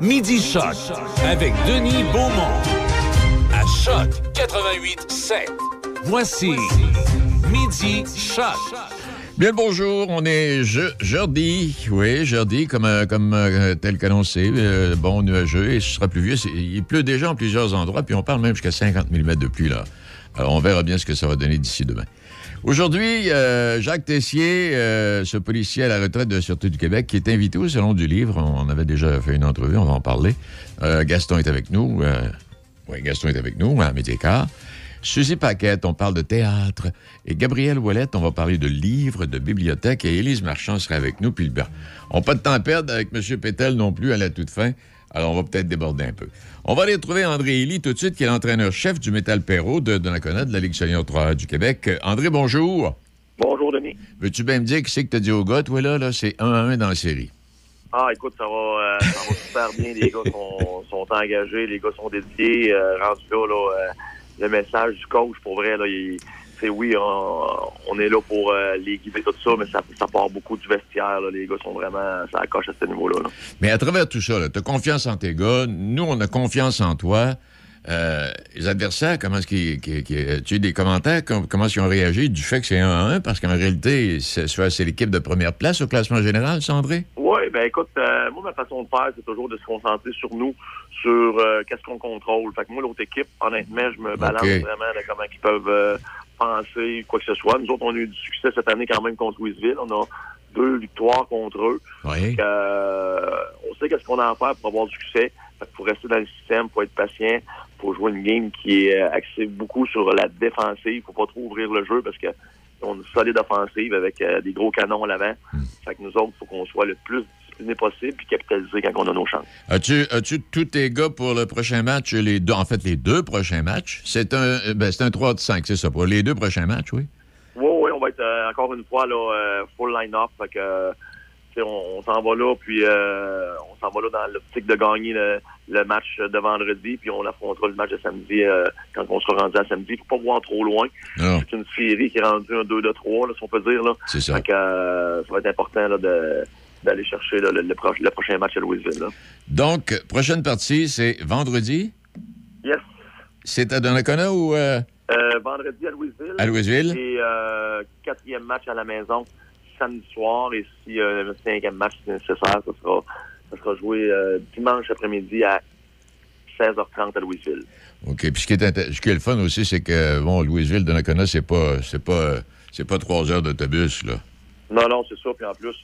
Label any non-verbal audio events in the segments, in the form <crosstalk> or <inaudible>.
Midi Choc avec Denis Beaumont. À Choc 88 7. Voici Midi Choc. Bien bonjour, on est je, jeudi, oui, jeudi, comme, euh, comme euh, tel qu'annoncé, euh, bon, nuageux, et ce sera pluvieux. Il pleut déjà en plusieurs endroits, puis on parle même jusqu'à 50 mm de pluie, là. On verra bien ce que ça va donner d'ici demain. Aujourd'hui, euh, Jacques Tessier, euh, ce policier à la retraite de Sûreté du Québec, qui est invité au Salon du Livre. On avait déjà fait une entrevue, on va en parler. Euh, Gaston est avec nous. oui, Gaston est avec nous, à midi. Suzy Paquette, on parle de théâtre. Et Gabriel Ouellette, on va parler de livres, de bibliothèque. Et Élise Marchand sera avec nous. Puis le- on pas de temps à perdre avec M. Pétel non plus à la toute fin. Alors, on va peut-être déborder un peu. On va aller trouver André Élie tout de suite, qui est l'entraîneur-chef du Métal Perrault de Donnacona de la Ligue senior 3 du Québec. André, bonjour. Bonjour, Denis. Veux-tu bien me dire qui c'est que t'as dit au gars, toi, là? là? C'est 1 à 1 dans la série. Ah, écoute, ça va, euh, ça va super bien. Les gars sont, sont engagés, les gars sont dédiés. Euh, rendu là, là euh, le message du coach, pour vrai, là, il- oui, on, on est là pour euh, les guider, tout ça, mais ça, ça part beaucoup du vestiaire. là. Les gars sont vraiment, ça accroche à ce niveau-là. là. Mais à travers tout ça, tu as confiance en tes gars. Nous, on a confiance en toi. Euh, les adversaires, comment est-ce qu'ils. qu'ils- tu as des commentaires, com- comment ils ont réagi du fait que c'est 1 à 1? Parce qu'en réalité, c'est soit c'est l'équipe de première place au classement général, ça, André? Oui, ben écoute, euh, moi, ma façon de faire, c'est toujours de se concentrer sur nous, sur euh, qu'est-ce qu'on contrôle. Fait que moi, l'autre équipe, honnêtement, je me balance vraiment de comment ils peuvent euh, penser, quoi que ce soit. Nous autres, on a eu du succès cette année quand même contre Louisville. On a deux victoires contre eux. Oui. Euh, on sait qu'est-ce qu'on a à faire pour avoir du succès. Que pour rester dans le système, faut être patient, faut jouer une game qui est euh, axée beaucoup sur la défensive. Faut pas trop ouvrir le jeu parce que on a une solide offensive avec euh, des gros canons à l'avant. Fait que nous autres, faut qu'on soit le plus discipliné possible puis capitaliser quand on a nos chances. As-tu as-tu tous tes gars pour le prochain match, les deux, en fait, les deux prochains matchs? C'est un, euh, ben, c'est un 3 de 5, c'est ça, pour les deux prochains matchs, oui? Oui, oui, on va être euh, encore une fois là, euh, full line-up. Fait que, on, on s'en va là, puis euh, on s'en va là dans l'optique de gagner le, le match de vendredi, puis on affrontera le match de samedi euh, quand on sera rendu à samedi. Faut pas voir trop loin. Non, C'est une série qui est rendue un 2 de 3, là, si on peut dire. Là. c'est ça. Euh, ça va être important là, de d'aller chercher là, le, le pro- le prochain match à Louisville. Là. Donc, prochaine partie, c'est vendredi? Yes. C'est à Donnacona ou euh, Euh, vendredi à Louisville. à Louisville? Et euh, quatrième match à la maison samedi soir. Et si le cinquième match c'est nécessaire, ça sera, ça sera joué dimanche après-midi à 16h30 à Louisville. OK. Puis ce qui est, inté- ce qui est le fun aussi, c'est que, bon, Louisville, Donnacona, c'est pas, c'est pas, c'est pas trois heures d'autobus, là. Non, non, c'est ça. Puis en plus,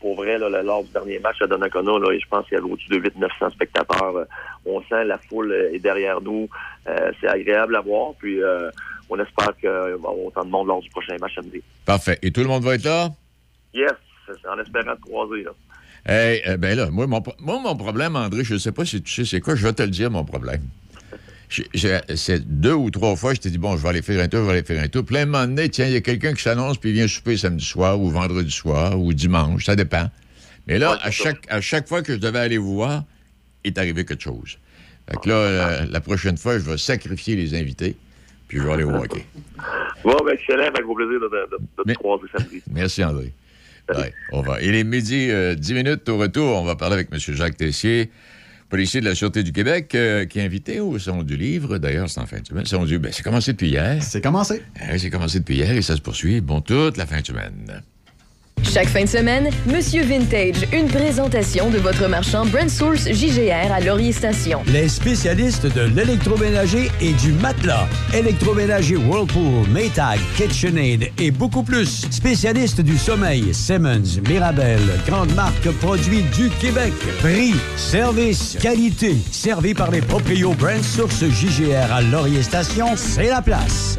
pour vrai, là, lors du dernier match à Donnacona, là, je pense qu'il y avait au-dessus de 800-900 spectateurs. Euh, On sent la foule euh, est derrière nous. Euh, c'est agréable à voir. Puis euh, on espère qu'il va y avoir autant de monde lors du prochain match samedi. Parfait. Et tout le monde va être là? Yes, en espérant te croiser. Là. Hey, eh ben là, moi mon, moi, mon problème, André, je sais pas si tu sais c'est quoi, je vais te le dire, mon problème. C'est deux ou trois fois, je t'ai dit, bon, je vais aller faire un tour, je vais aller faire un tour. Plein de moment donné, tiens, il y a quelqu'un qui s'annonce, puis il vient souper samedi soir, ou vendredi soir, ou dimanche, ça dépend. Mais là, Ouais, à, ça. chaque, à chaque fois que je devais aller vous voir, il est arrivé quelque chose. Fait que là, euh, la prochaine fois, je vais sacrifier les invités, puis je vais aller au <laughs> hockey. Bon, ben, excellent. Avec au plaisir de, de- de te Mais- croiser samedi. <laughs> Merci, André. Ouais, on va. Il est midi, euh, 10 minutes au retour. On va parler avec M. Jacques Tessier, policier de la Sûreté du Québec, euh, qui est invité au Salon du Livre. D'ailleurs, c'est en fin de semaine. Salon du... ben, c'est commencé depuis hier. C'est commencé. Hein, c'est commencé depuis hier et ça se poursuit, bon, toute la fin de semaine. Chaque fin de semaine, Monsieur Vintage, une présentation de votre marchand Brand Source JGR à Laurier Station. Les spécialistes de l'électroménager et du matelas. Électroménager Whirlpool, Maytag, KitchenAid et beaucoup plus. Spécialistes du sommeil, Simmons, Mirabel, grande marque produits du Québec. Prix, service, qualité. Servi par les proprios Brand Source JGR à Laurier Station, c'est la place.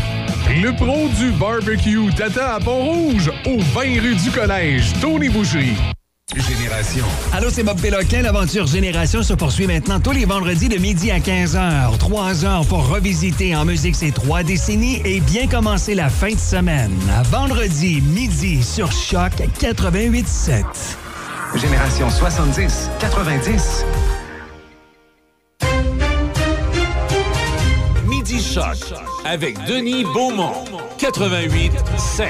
Le pro du barbecue t'attend à Pont-Rouge, au 20 rue du Collège, Tony Boucherie. Génération. Allô, c'est Bob Péloquin. L'aventure Génération se poursuit maintenant tous les vendredis de midi à 15h. Trois heures pour revisiter en musique ces trois décennies et bien commencer la fin de semaine. À vendredi, midi, sur Choc 88.7. Génération 70, 90. Avec Denis Beaumont. 88 7.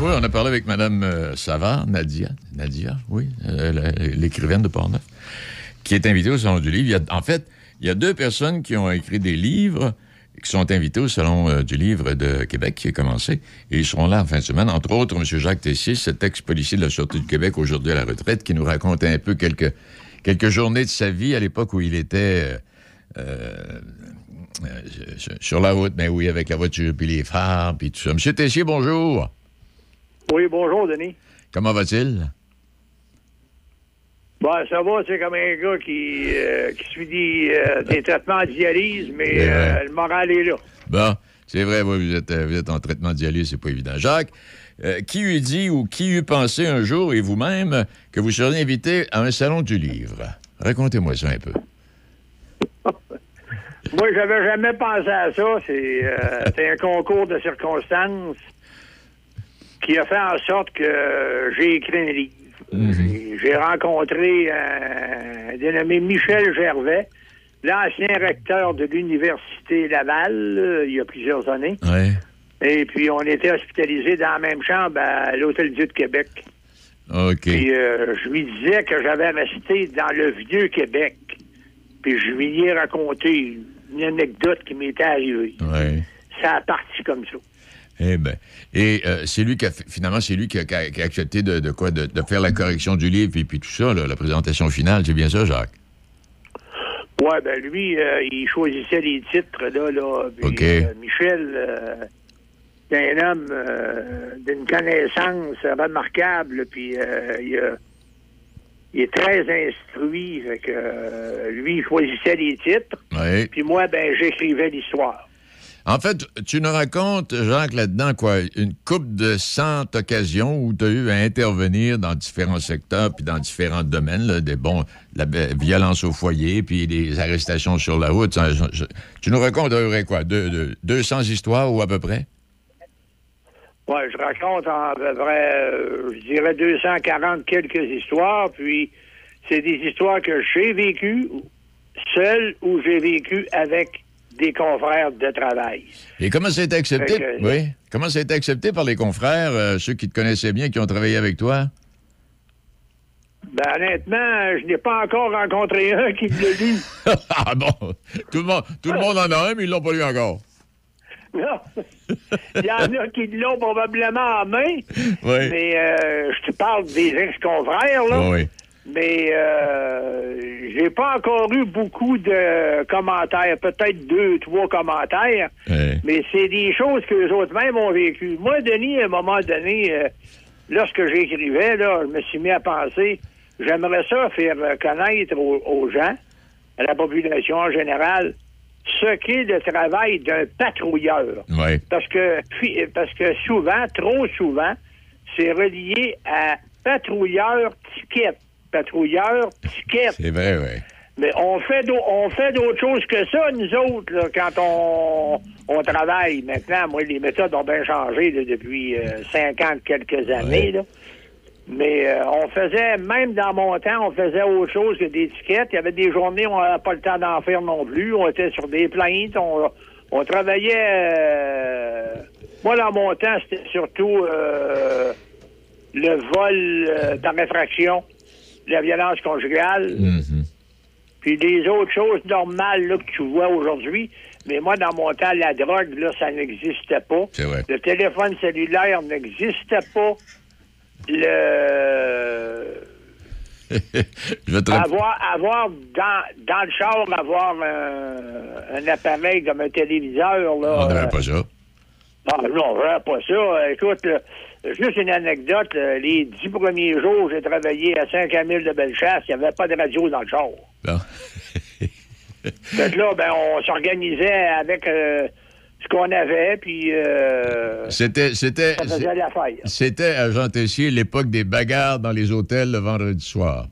Oui, on a parlé avec Mme euh, Savard, Nadia, Nadia, oui, euh, l'écrivaine de Portneuf, qui est invitée au Salon du Livre. En fait, il y a deux personnes qui ont écrit des livres qui sont invités au Salon euh, du Livre de Québec qui a commencé. Et ils seront là en fin de semaine. Entre autres, M. Jacques Tessier, cet ex-policier de la Sûreté du Québec, aujourd'hui à la retraite, qui nous raconte un peu quelques, quelques journées de sa vie à l'époque où il était... euh, euh, euh, sur- la route, mais oui, avec la voiture, puis les phares, puis tout ça. Monsieur Tessier, bonjour. Oui, bonjour, Denis. Comment va-t-il? Bon, ça va, c'est comme un gars qui, euh, qui des, euh, des traitements de dialyse, mais euh, le moral est là. Bon, c'est vrai, vous êtes, vous êtes en traitement de dialyse, c'est pas évident. Jacques, euh, qui eût dit ou qui eût pensé un jour, et vous-même, que vous seriez invité à un salon du livre? Racontez-moi ça un peu. <laughs> Moi, j'avais jamais pensé à ça. C'est euh, <laughs> c'est un concours de circonstances qui a fait en sorte que j'ai écrit un livre. J'ai- J'ai rencontré un, un dénommé Michel Gervais, l'ancien recteur de l'Université Laval, euh, il y a plusieurs années. Et puis, on était hospitalisés dans la même chambre à l'Hôtel-Dieu de Québec. OK. Puis euh, je lui disais que j'avais resté dans le vieux Québec. Puis je lui ai raconté une anecdote qui m'était arrivée. Oui. Ça a parti comme ça. Eh bien. Et euh, c'est lui qui a, fait- finalement, c'est lui qui a, qui accepté de, de quoi? De, de faire la correction du livre et puis tout ça, là, la présentation finale. C'est bien ça, Jacques? Ouais, ben lui, euh, il choisissait les titres, là, là. Puis, OK. Michel, euh, c'est un homme euh, d'une connaissance remarquable, puis euh, il, a- il est très instruit. Fait que, euh, lui, il choisissait les titres, Oui. puis moi, ben, j'écrivais l'histoire. En fait, tu nous racontes, Jacques, là-dedans, quoi, une coupe de cent occasions où tu as eu à intervenir dans différents secteurs puis dans différents domaines, là, des bons, la violence au foyer puis des arrestations sur la route. Tu nous racontes quoi, deux, deux- 200 histoires ou à peu près? Ouais, je raconte à peu près, euh, je dirais 240 quelques histoires, puis c'est des histoires que j'ai vécues seul ou j'ai vécu avec des confrères de travail. Et comment ça a été accepté? Que- oui. Comment ça a été accepté par les confrères, euh, ceux qui te connaissaient bien, qui ont travaillé avec toi? Ben, honnêtement, je n'ai pas encore rencontré un qui me l'a lu. <laughs> ah bon? Tout le, monde, tout le monde en a un, mais ils l'ont pas lu encore. Il y en a qui l'ont probablement en main, Oui. mais euh, je te parle des ex-confrères, là. Oui. Mais euh, j'ai pas encore eu beaucoup de commentaires, peut-être deux, trois commentaires. Oui. Mais c'est des choses que les autres mêmes ont vécues. Moi, Denis, à un moment donné, euh, lorsque j'écrivais, là, je me suis mis à penser, j'aimerais ça faire connaître aux, aux gens, à la population en général, ce qu'est le travail d'un patrouilleur. Oui. Parce que, parce que souvent, trop souvent, c'est relié à patrouilleur ticket. Patrouilleur ticket. C'est vrai, oui. Mais on fait on fait d'autres choses que ça, nous autres, là, quand on, on travaille. Maintenant, moi, les méthodes ont bien changé là, depuis euh, 50 quelques années. là. Mais euh, on faisait, même dans mon temps, on faisait autre chose que des étiquettes. Il y avait des journées où on n'avait pas le temps d'en faire non plus. On était sur des plaintes. On, on travaillait... euh, moi, dans mon temps, c'était surtout euh, le vol euh, par réfraction, la violence conjugale Mhm. puis des autres choses normales là, que tu vois aujourd'hui. Mais moi, dans mon temps, la drogue, là, ça n'existait pas. C'est vrai. Le téléphone cellulaire n'existait pas. Le <laughs> Je vais te rap- avoir avoir dans, dans le char avoir un, un appareil comme un téléviseur là. On n'avait euh, pas ça. ah, non, vraiment pas ça. Écoute, là, juste une anecdote. là, les dix premiers jours, j'ai travaillé à 5 000 de Bellechasse. Il n'y avait pas de radio dans le char. Fait que là, ben, on s'organisait avec euh, ce qu'on avait, puis euh, C'était, c'était, ça faisait l'affaire. c'était à Jean Tessier l'époque des bagarres dans les hôtels le vendredi soir.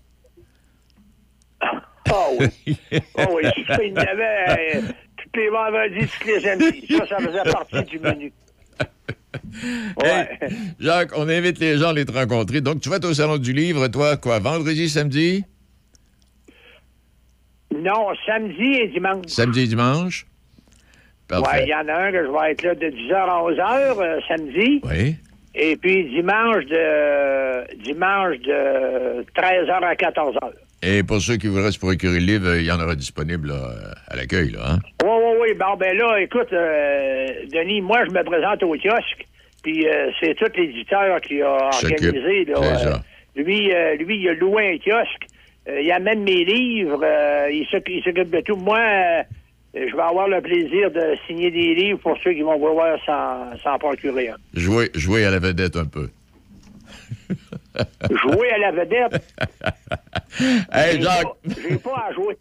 Ah oui. Ah oui, il y avait euh, tous les vendredis, tous les samedis. Ça, ça faisait partie du menu. <laughs> Ouais. Hey, Jacques, on invite les gens à les te rencontrer. Donc, tu vas être au Salon du Livre, toi, quoi, vendredi, samedi? Non, samedi et dimanche. Samedi et dimanche? Ouais, Parfait. il y en a un que je vais être là de 10h à 11h euh, samedi. Oui. Et puis dimanche de dimanche de 13h à 14h. Et pour ceux qui voudraient se procurer le livre, il y en aura disponible là, à l'accueil, là. Hein? Oui, oui, oui. Bon, ben là, écoute, euh, Denis, moi, je me présente au kiosque. Puis euh, c'est tout l'éditeur qui a organisé. Là, C'est euh, ça. lui, euh, lui, il a loué un kiosque. Euh, il amène mes livres. euh, il s'oc- il s'occupe de tout. Moi, euh, je vais avoir le plaisir de signer des livres pour ceux qui vont vouloir s'en procurer un. Jouer, jouer à la vedette un peu. Jouer à la vedette? <laughs> Hey, J'ai Jacques! pas- J'ai pas à jouer.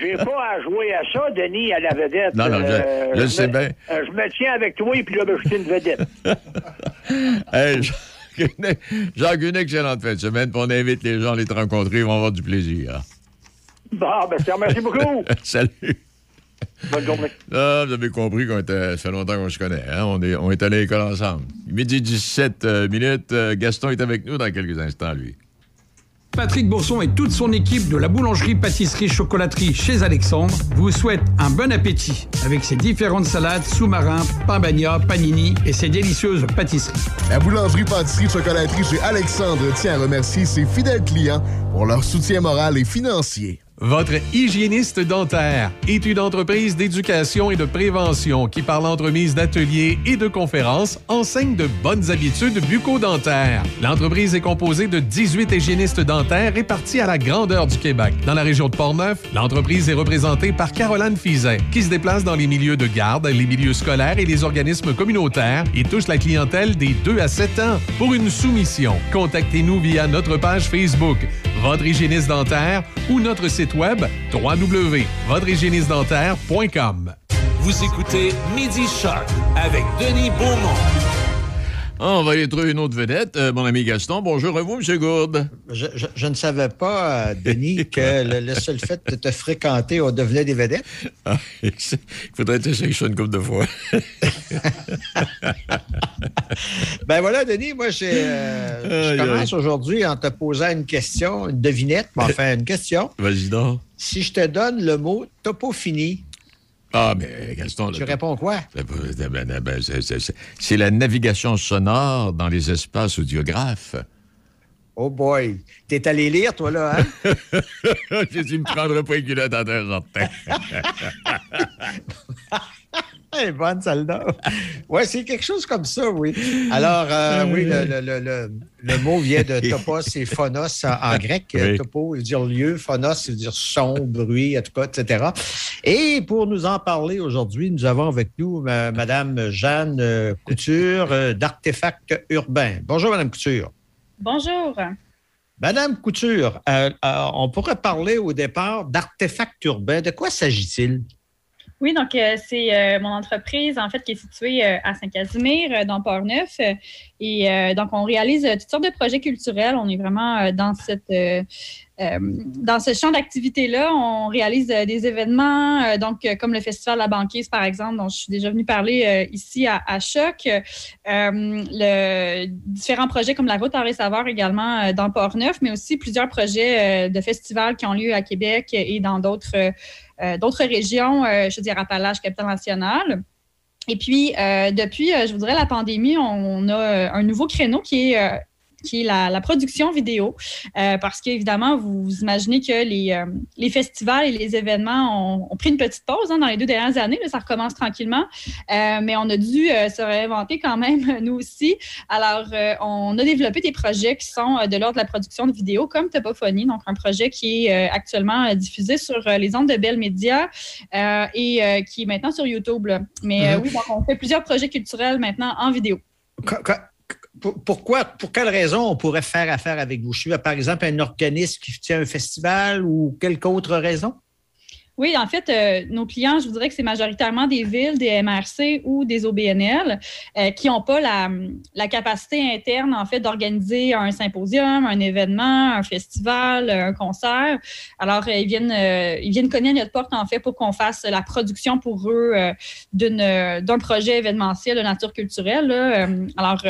J'ai pas à jouer à ça, Denis, à la vedette. Non, non, je- je me- sais bien. euh, je me tiens avec toi et puis là, ben, je suis une vedette. <laughs> Hey, Jacques, une, Jacques, une excellente fin de semaine. puis On invite les gens à les te rencontrer. Ils vont avoir du plaisir. Bon, ben, remercie beaucoup. <laughs> Salut! Bonne journée. Ah, vous avez compris qu'on était, ça fait longtemps qu'on se connaît. Hein? On, est, on est allé à l'école ensemble. Midi 17 euh, minutes. euh, Gaston est avec nous dans quelques instants, lui. Patrick Bourson et toute son équipe de la boulangerie, pâtisserie, chocolaterie chez Alexandre vous souhaitent un bon appétit avec ses différentes salades, sous-marins, pain bagna, panini et ses délicieuses pâtisseries. La boulangerie, pâtisserie, chocolaterie chez Alexandre tient à remercier ses fidèles clients pour leur soutien moral et financier. Votre hygiéniste dentaire est une entreprise d'éducation et de prévention qui, par l'entremise d'ateliers et de conférences, enseigne de bonnes habitudes bucco-dentaires. L'entreprise est composée de 18 hygiénistes dentaires répartis à la grandeur du Québec. Dans la région de Portneuf, l'entreprise est représentée par Caroline Fizet, qui se déplace dans les milieux de garde, les milieux scolaires et les organismes communautaires et touche la clientèle des 2 à 7 ans. Pour une soumission, contactez-nous via notre page Facebook, Votre hygiéniste dentaire ou notre site web www.votrehygiénistedentaire.com. Vous écoutez Midi Shark avec Denis Beaumont. Ah, on va aller trouver une autre vedette. Euh, mon ami Gaston, bonjour à vous, M. Gourde. Je, je- je ne savais pas, euh, Denis, <laughs> que le, le seul fait de te fréquenter, on devenait des vedettes. <laughs> Ah, il faudrait essayer ça une couple de fois. <laughs> Ben voilà, Denis, moi, j'ai, euh, je commence aujourd'hui en te posant une question, une devinette, mais enfin une question. Vas-y donc. Si je te donne le mot topofini, Ah, mais Gaston... tu là, réponds quoi? ben, ben, ben, c'est- la navigation sonore dans les espaces audiographes. Oh boy, t'es allé lire, toi, là, hein? <laughs> Je ne me prendrai pas une culotte en terre. <laughs> Elle est bonne, celle-là. Oui, c'est quelque chose comme ça, oui. Alors, euh, oui, le, le- le- le- le mot vient de <laughs> topos et phonos en, en grec. Oui. Topo veut dire lieu, phonos veut dire son, bruit, en tout cas, etc. Et pour nous en parler aujourd'hui, nous avons avec nous euh, Madame Jeanne euh, Couture euh, d'Artefacts Urbains. Bonjour, Madame Couture. Bonjour. Madame Couture, euh, euh, on pourrait parler au départ d'artefacts urbains. De quoi s'agit-il? Oui, donc euh, c'est euh, mon entreprise, en fait, qui est située euh, à Saint-Casimir, dans Port-Neuf. Et donc, on réalise toutes sortes de projets culturels. On est vraiment dans cette... dans ce champ d'activité-là, on réalise des événements, donc comme le Festival de la banquise, par exemple, dont je suis déjà venue parler ici à, à Choc. Différents projets comme la Route Henri Savard également dans Port-Neuf, mais aussi plusieurs projets de festivals qui ont lieu à Québec et dans d'autres d'autres régions, euh, je veux dire Appalaches, Capitale-Nationale. Et puis, euh, depuis, euh, je vous dirais, la pandémie, on a euh, un nouveau créneau qui est, euh, qui est la, la production vidéo. Euh, parce qu'évidemment, vous, vous imaginez que les, euh, les festivals et les événements ont, ont pris une petite pause hein, dans les deux dernières années. Là, ça recommence tranquillement. Euh, mais on a dû se réinventer quand même, <laughs> nous aussi. Alors, on a développé des projets qui sont de l'ordre de la production de vidéos, comme Topophonie, donc un projet qui est actuellement diffusé sur les ondes de Bell Media et qui est maintenant sur YouTube. là. Mais Mhm. oui, donc on fait plusieurs projets culturels maintenant en vidéo. Pour- Pourquoi, pour quelle raison on pourrait faire affaire avec vous? Par exemple, un organisme qui tient un festival ou quelque autre raison? Oui, en fait, euh, nos clients, je vous dirais que c'est majoritairement des villes, des MRC ou des OBNL euh, qui n'ont pas la, capacité interne, en fait, d'organiser un symposium, un événement, un festival, un concert. Alors, euh, ils, viennent, ils viennent cogner à notre porte, en fait, pour qu'on fasse la production pour eux d'un projet événementiel de nature culturelle. alors,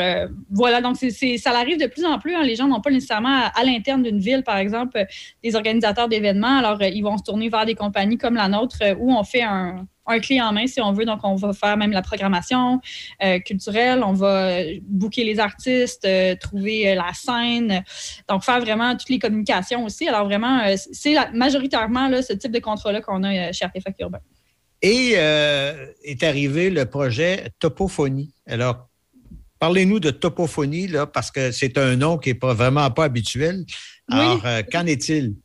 voilà, donc c'est ça arrive de plus en plus. Hein. les gens n'ont pas nécessairement à, à l'interne d'une ville, par exemple, des organisateurs d'événements. Alors, ils vont se tourner vers des compagnies comme la nôtre euh, où on fait un, clé en main, si on veut. Donc, on va faire même la programmation euh, culturelle, on va booker les artistes, euh, trouver la scène, donc faire vraiment toutes les communications aussi. Alors, vraiment, c'est majoritairement là, ce type de contrat-là qu'on a chez Artefact Urbain. Et est arrivé le projet Topophonie. Alors, parlez-nous de Topophonie, là, parce que c'est un nom qui n'est pas, vraiment pas habituel. Alors, qu'en est-il?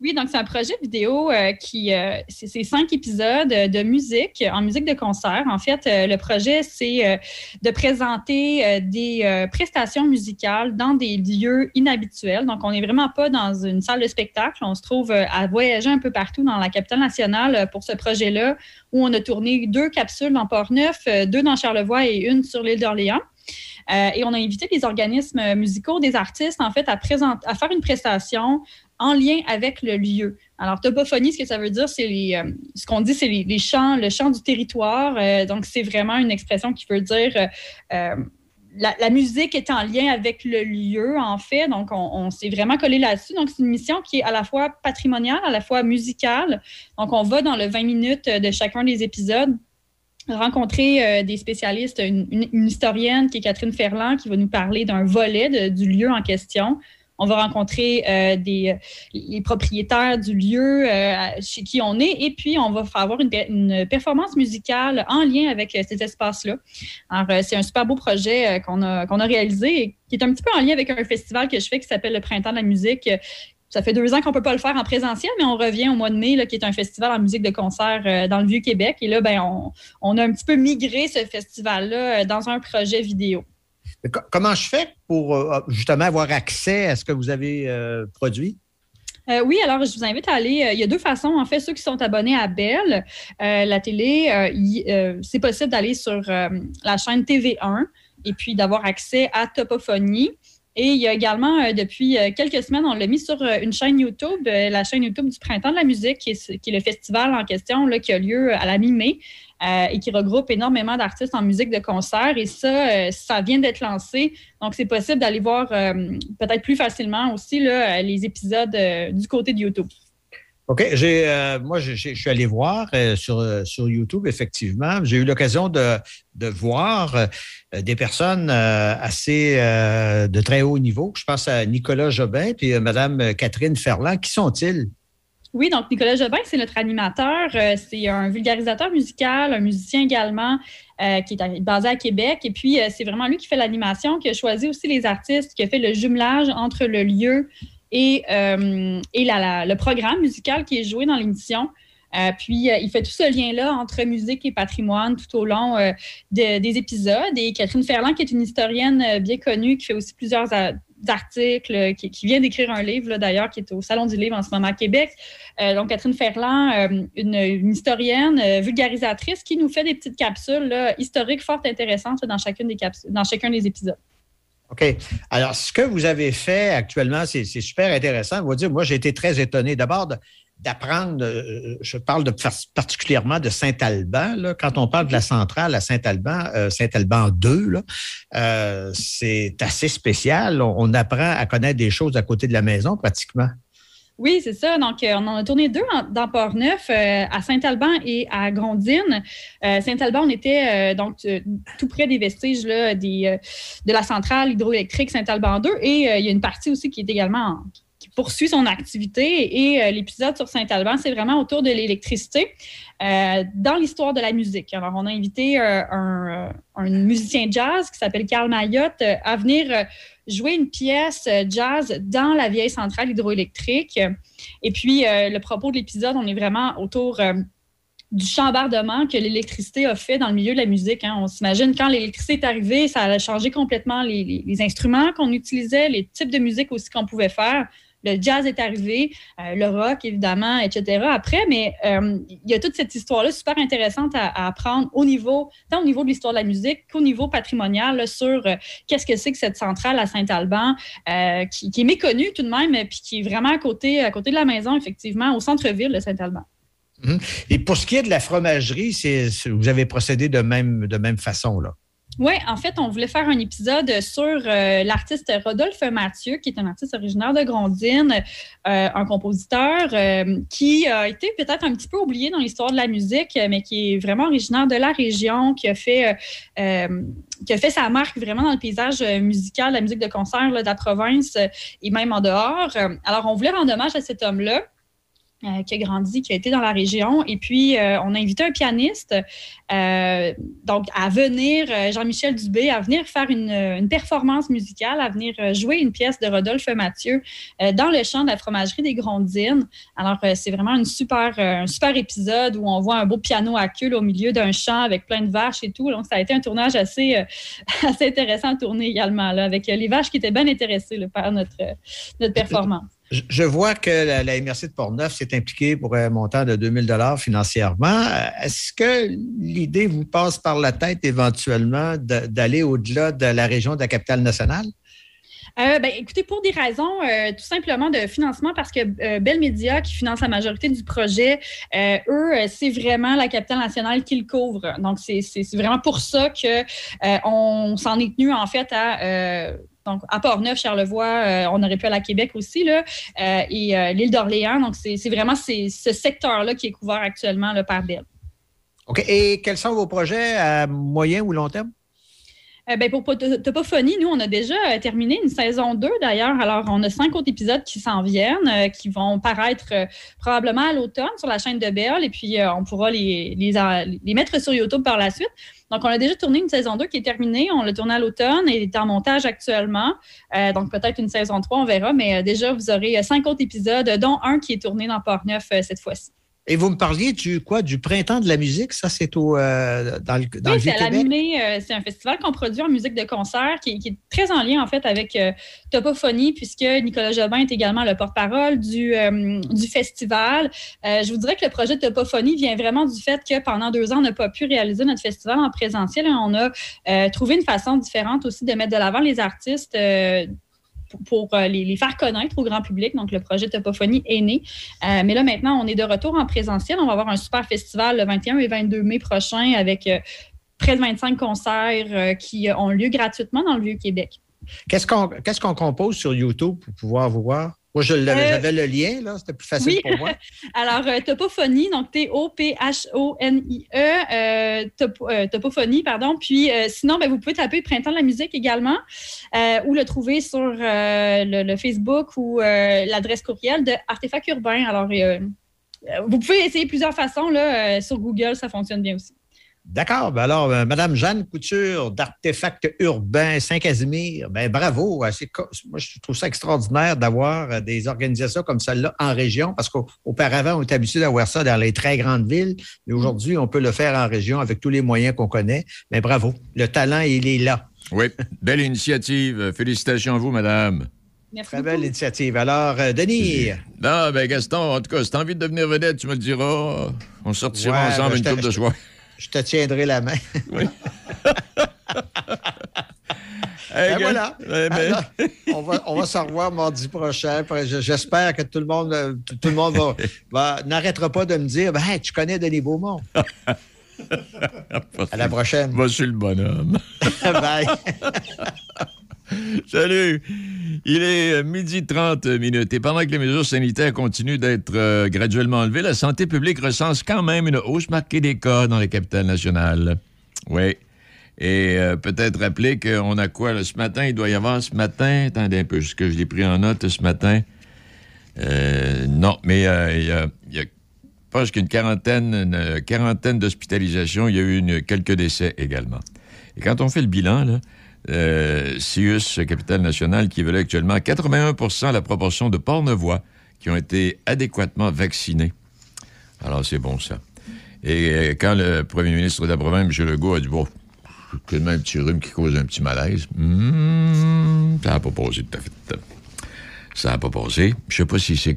Oui, donc c'est un projet vidéo euh, qui, euh, c'est cinq épisodes de musique, en musique de concert. En fait, euh, le projet, c'est de présenter des prestations musicales dans des lieux inhabituels. Donc, on n'est vraiment pas dans une salle de spectacle. On se trouve à voyager un peu partout dans la capitale nationale pour ce projet-là, où on a tourné deux capsules dans Port-Neuf, deux dans Charlevoix et une sur l'île d'Orléans. et on a invité des organismes musicaux, des artistes, en fait, à faire une prestation en lien avec le lieu. Alors, topophonie, ce que ça veut dire, c'est euh, ce qu'on dit, c'est les, champs, le champ du territoire. Euh, donc, c'est vraiment une expression qui veut dire euh, la, musique est en lien avec le lieu, en fait. Donc, on, s'est vraiment collé là-dessus. Donc, c'est une mission qui est à la fois patrimoniale, à la fois musicale. Donc, on va dans le 20 minutes de chacun des épisodes rencontrer des spécialistes, une, historienne qui est Catherine Ferland, qui va nous parler d'un volet du lieu en question. On va rencontrer euh, des, les propriétaires du lieu euh, chez qui on est et puis on va avoir une, performance musicale en lien avec euh, ces espaces-là. Alors, c'est un super beau projet qu'on a, réalisé et qui est un petit peu en lien avec un festival que je fais qui s'appelle le Printemps de la musique. Ça fait deux ans qu'on ne peut pas le faire en présentiel, mais on revient au mois de mai, qui est un festival en musique de concert dans le Vieux-Québec. Et là, ben, on, on, a un petit peu migré ce festival-là dans un projet vidéo. Comment je fais pour euh, justement avoir accès à ce que vous avez euh, produit? Euh, oui, alors je vous invite à aller. il y a deux façons. En fait, ceux qui sont abonnés à Bell, la télé, c'est possible d'aller sur la chaîne TV1 et puis d'avoir accès à Topophonie. Et il y a également, depuis quelques semaines, on l'a mis sur une chaîne YouTube, la chaîne YouTube du Printemps de la musique, qui est, le festival en question qui a lieu à la mi-mai. Euh, et qui regroupe énormément d'artistes en musique de concert. Et ça, euh, ça vient d'être lancé. Donc, c'est possible d'aller voir euh, peut-être plus facilement aussi les épisodes du côté de YouTube. OK. Moi, je, suis allé voir sur, YouTube, effectivement. J'ai eu l'occasion de, de voir des personnes assez de très haut niveau. Je pense à Nicolas Jobin et Mme Catherine Ferland. Qui sont-ils? Oui, donc Nicolas Jobin, c'est notre animateur. Euh, c'est un vulgarisateur musical, un musicien également, euh, qui est basé à Québec. Et puis, euh, c'est vraiment lui qui fait l'animation, qui a choisi aussi les artistes, qui a fait le jumelage entre le lieu et, et le programme musical qui est joué dans l'émission. puis, il fait tout ce lien-là entre musique et patrimoine tout au long des épisodes. Et Catherine Ferland, qui est une historienne bien connue, qui fait aussi plusieurs d'articles, qui, vient d'écrire un livre, d'ailleurs, qui est au Salon du Livre en ce moment à Québec. Euh, donc, Catherine Ferland, euh, une, historienne, euh, vulgarisatrice, qui nous fait des petites capsules historiques fort intéressantes dans, chacune des capsules, dans chacun des épisodes. OK. Alors, ce que vous avez fait actuellement, c'est super intéressant. On va dire, moi, j'ai été très étonné. D'abord, d'apprendre, je parle de, particulièrement de Saint-Alban. Quand on parle de la centrale à Saint-Alban, Saint-Alban 2, c'est assez spécial. On, apprend à connaître des choses à côté de la maison pratiquement. Oui, c'est ça. Donc, euh, on en a tourné deux dans Port-Neuf, euh, à Saint-Alban et à Grondine. Euh, Saint-Alban, on était donc tout près des vestiges de la centrale hydroélectrique Saint-Alban 2. Et il y a une partie aussi qui est également qui poursuit son activité. Et l'épisode sur Saint-Alban, c'est vraiment autour de l'électricité dans l'histoire de la musique. Alors, on a invité un, un, musicien jazz qui s'appelle Carl Mayotte à venir jouer une pièce euh, jazz dans la vieille centrale hydroélectrique. Et puis, euh, le propos de l'épisode, on est vraiment autour euh, du chambardement que l'électricité a fait dans le milieu de la musique. Hein. On s'imagine quand l'électricité est arrivée, ça a changé complètement les, instruments qu'on utilisait, les types de musique aussi qu'on pouvait faire. Le jazz est arrivé, euh, le rock, évidemment, etc. après, mais euh, il y a toute cette histoire-là super intéressante à, apprendre au niveau, tant au niveau de l'histoire de la musique qu'au niveau patrimonial sur euh, qu'est-ce que c'est que cette centrale à Saint-Alban, qui, est méconnue tout de même, puis qui est vraiment à côté, de la maison, effectivement, au centre-ville de Saint-Alban. Mhm. Et pour ce qui est de la fromagerie, vous avez procédé de même, de même façon, là? Oui, en fait, on voulait faire un épisode sur euh, l'artiste Rodolphe Mathieu, qui est un artiste originaire de Grondine, euh, un compositeur euh, qui a été peut-être un petit peu oublié dans l'histoire de la musique, mais qui est vraiment originaire de la région, qui a fait, qui a fait sa marque vraiment dans le paysage musical, la musique de concert de la province et même en dehors. Alors, on voulait rendre hommage à cet homme-là. Euh, qui a grandi, qui a été dans la région. Et puis, euh, on a invité un pianiste euh, donc à venir, Jean-Michel Dubé, à venir faire une, performance musicale, à venir jouer une pièce de Rodolphe Mathieu dans le chant de la fromagerie des Grondines. Alors, c'est vraiment un super épisode où on voit un beau piano à queue au milieu d'un champ avec plein de vaches et tout. Donc, ça a été un tournage assez, <laughs> intéressant à tourner également, là, avec les vaches qui étaient bien intéressées par notre performance. Je vois que la, MRC de Portneuf s'est impliquée pour un montant de 2000 dollars financièrement. Est-ce que l'idée vous passe par la tête éventuellement d'aller au-delà de la région de la capitale nationale? Euh, ben, écoutez, pour des raisons euh, tout simplement de financement, parce que euh, Bell Media, qui finance la majorité du projet, eux, c'est vraiment la capitale nationale qui le couvre. Donc, c'est vraiment pour ça qu'on s'en est tenu, en fait, à donc, à Port-Neuf, Charlevoix, euh, on aurait pu aller à Québec aussi, là, euh, et euh, l'île d'Orléans. Donc, c'est vraiment ce secteur-là qui est couvert actuellement par Bell. OK. Et quels sont vos projets à moyen ou long terme? Ben pour Topophonie, nous, on a déjà terminé une saison 2 d'ailleurs. Alors, on a cinq autres épisodes qui s'en viennent, qui vont paraître probablement à l'automne sur la chaîne de Bell, et puis on pourra les, les, mettre sur YouTube par la suite. Donc, on a déjà tourné une saison 2 qui est terminée. On l'a tourné à l'automne et est en montage actuellement. Euh, donc, peut-être une saison 3, on verra. Mais euh, déjà, vous aurez cinq autres épisodes, dont un qui est tourné dans Port-Neuf euh, cette fois-ci. Et vous me parliez du quoi du printemps de la musique, ça c'est au euh, dans le dans oui, c'est à euh, c'est un festival qu'on produit en musique de concert qui, est très en lien en fait avec euh, Topophonie puisque Nicolas Jobin est également le porte-parole du, du festival. je vous dirais que le projet de Topophonie vient vraiment du fait que pendant deux ans on n'a pas pu réaliser notre festival en présentiel. On a trouvé une façon différente aussi de mettre de l'avant les artistes pour, euh, les, faire connaître au grand public. Donc, le projet Topophonie est né. Euh, mais là, maintenant, on est de retour en présentiel. On va avoir un super festival le 21 et 22 mai prochain avec euh, près de 25 concerts qui ont lieu gratuitement dans le Vieux-Québec. Qu'est-ce qu'on compose sur YouTube pour pouvoir voir? Moi, euh, j'avais le lien, là, c'était plus facile pour moi. <laughs> Alors, euh, Topophonie, donc T-O-P-H-O-N-I-E, euh, Topophonie, pardon. Puis, sinon, ben, vous pouvez taper Printemps de la musique également, ou le trouver sur le, Facebook ou l'adresse courriel de Artefact Urbain. Alors, vous pouvez essayer plusieurs façons, là, sur Google, ça fonctionne bien aussi. D'accord. Ben alors, euh, Madame Jeanne Couture d'Artefacts urbains Saint-Casimir, ben bravo. Euh, moi, je trouve ça extraordinaire d'avoir euh, des organisations comme celle-là en région parce qu'auparavant, on était habitué d'avoir ça dans les très grandes villes, mais aujourd'hui, on peut le faire en région avec tous les moyens qu'on connaît. Mais bravo. Le talent, il est là. Oui, belle initiative. Félicitations à vous, Madame. Merci Très belle initiative. Alors, Denis. Non, ben Gaston, en tout cas, si tu as envie de devenir vedette, tu me le diras. On sortira ensemble ben, une coupe de joie je te tiendrai la main. Oui. <laughs> ben voilà. on va, on va se revoir mardi prochain. J'espère que tout le monde, tout le monde va, <laughs> n'arrêtera pas de me dire ben, Tu connais Denis Beaumont. <laughs> à la prochaine. Va sur le bonhomme. Bye. <laughs> Salut! Il est euh, midi 30 minutes et pendant que les mesures sanitaires continuent d'être euh, graduellement enlevées, la santé publique recense quand même une hausse marquée des cas dans les capitales nationales. Oui. Et euh, peut-être rappeler qu'on a quoi ce matin? Il doit y avoir ce matin, attendez un peu, ce que je l'ai pris en note ce matin. non, mais il y a, presque une quarantaine, une quarantaine d'hospitalisations. Il y a eu quelques décès également. Et quand on fait le bilan, là, euh, CIUS, Capitale nationale, qui veut actuellement 81% la proportion de Pornevois qui ont été adéquatement vaccinés. Alors, c'est bon, ça. Et euh, quand le premier ministre de la province, M. Legault, a dit Bon, c'est un petit rhume qui cause un petit malaise, hmm, ça n'a pas posé tout à fait. Ça n'a pas passé. Je sais pas si c'est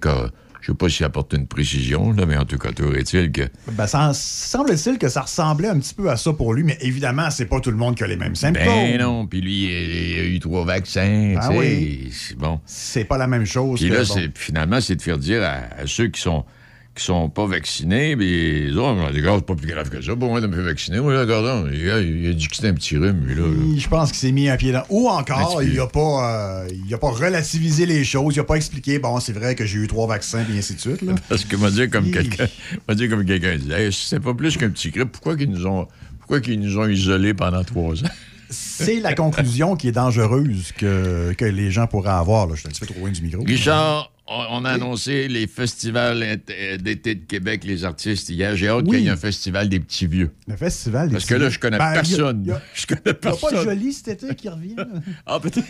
Je sais pas s'il apporte une précision, là, mais en tout cas, toujours est-il que. Ben, ça semble-t-il que ça ressemblait un petit peu à ça pour lui, mais évidemment, c'est pas tout le monde qui a les mêmes symptômes. Ben non, puis lui, il a eu trois vaccins. Ah sais, oui. c'est Bon. C'est pas la même chose. Puis là, bon. finalement, c'est de faire dire à, à ceux qui sont qui sont pas vaccinés, mais ils ont des gars, c'est pas plus grave que ça, pour moi de me faire vacciner. Moi, là, regardons, il a, il a dit que c'était un petit rhume, lui, là. là. Je pense qu'il s'est mis un pied dans. Ou encore, il a pas, euh, il a pas relativisé les choses, il a pas expliqué. Bon, c'est vrai que j'ai eu trois vaccins, puis ainsi de suite. là. <laughs> Parce que m'a dit comme quelqu'un, dit comme quelqu'un disait, Hey, si c'est pas plus qu'un petit grippe, pourquoi qu'ils nous ont, pourquoi qu'ils nous ont isolés pendant trois ans? <laughs> C'est la conclusion qui est dangereuse que, que les gens pourraient avoir. Là. Je suis un petit peu trop loin du micro. Richard, on, a annoncé les festivals int- d'été de Québec, les artistes hier. J'ai hâte Oui. qu'il y ait un festival des petits vieux. Le festival des Parce que là, je connais Ben, personne. y a- y <laughs> a- Je connais y a pas personne. de joli cet été qui revient. <laughs> Ah, peut-être.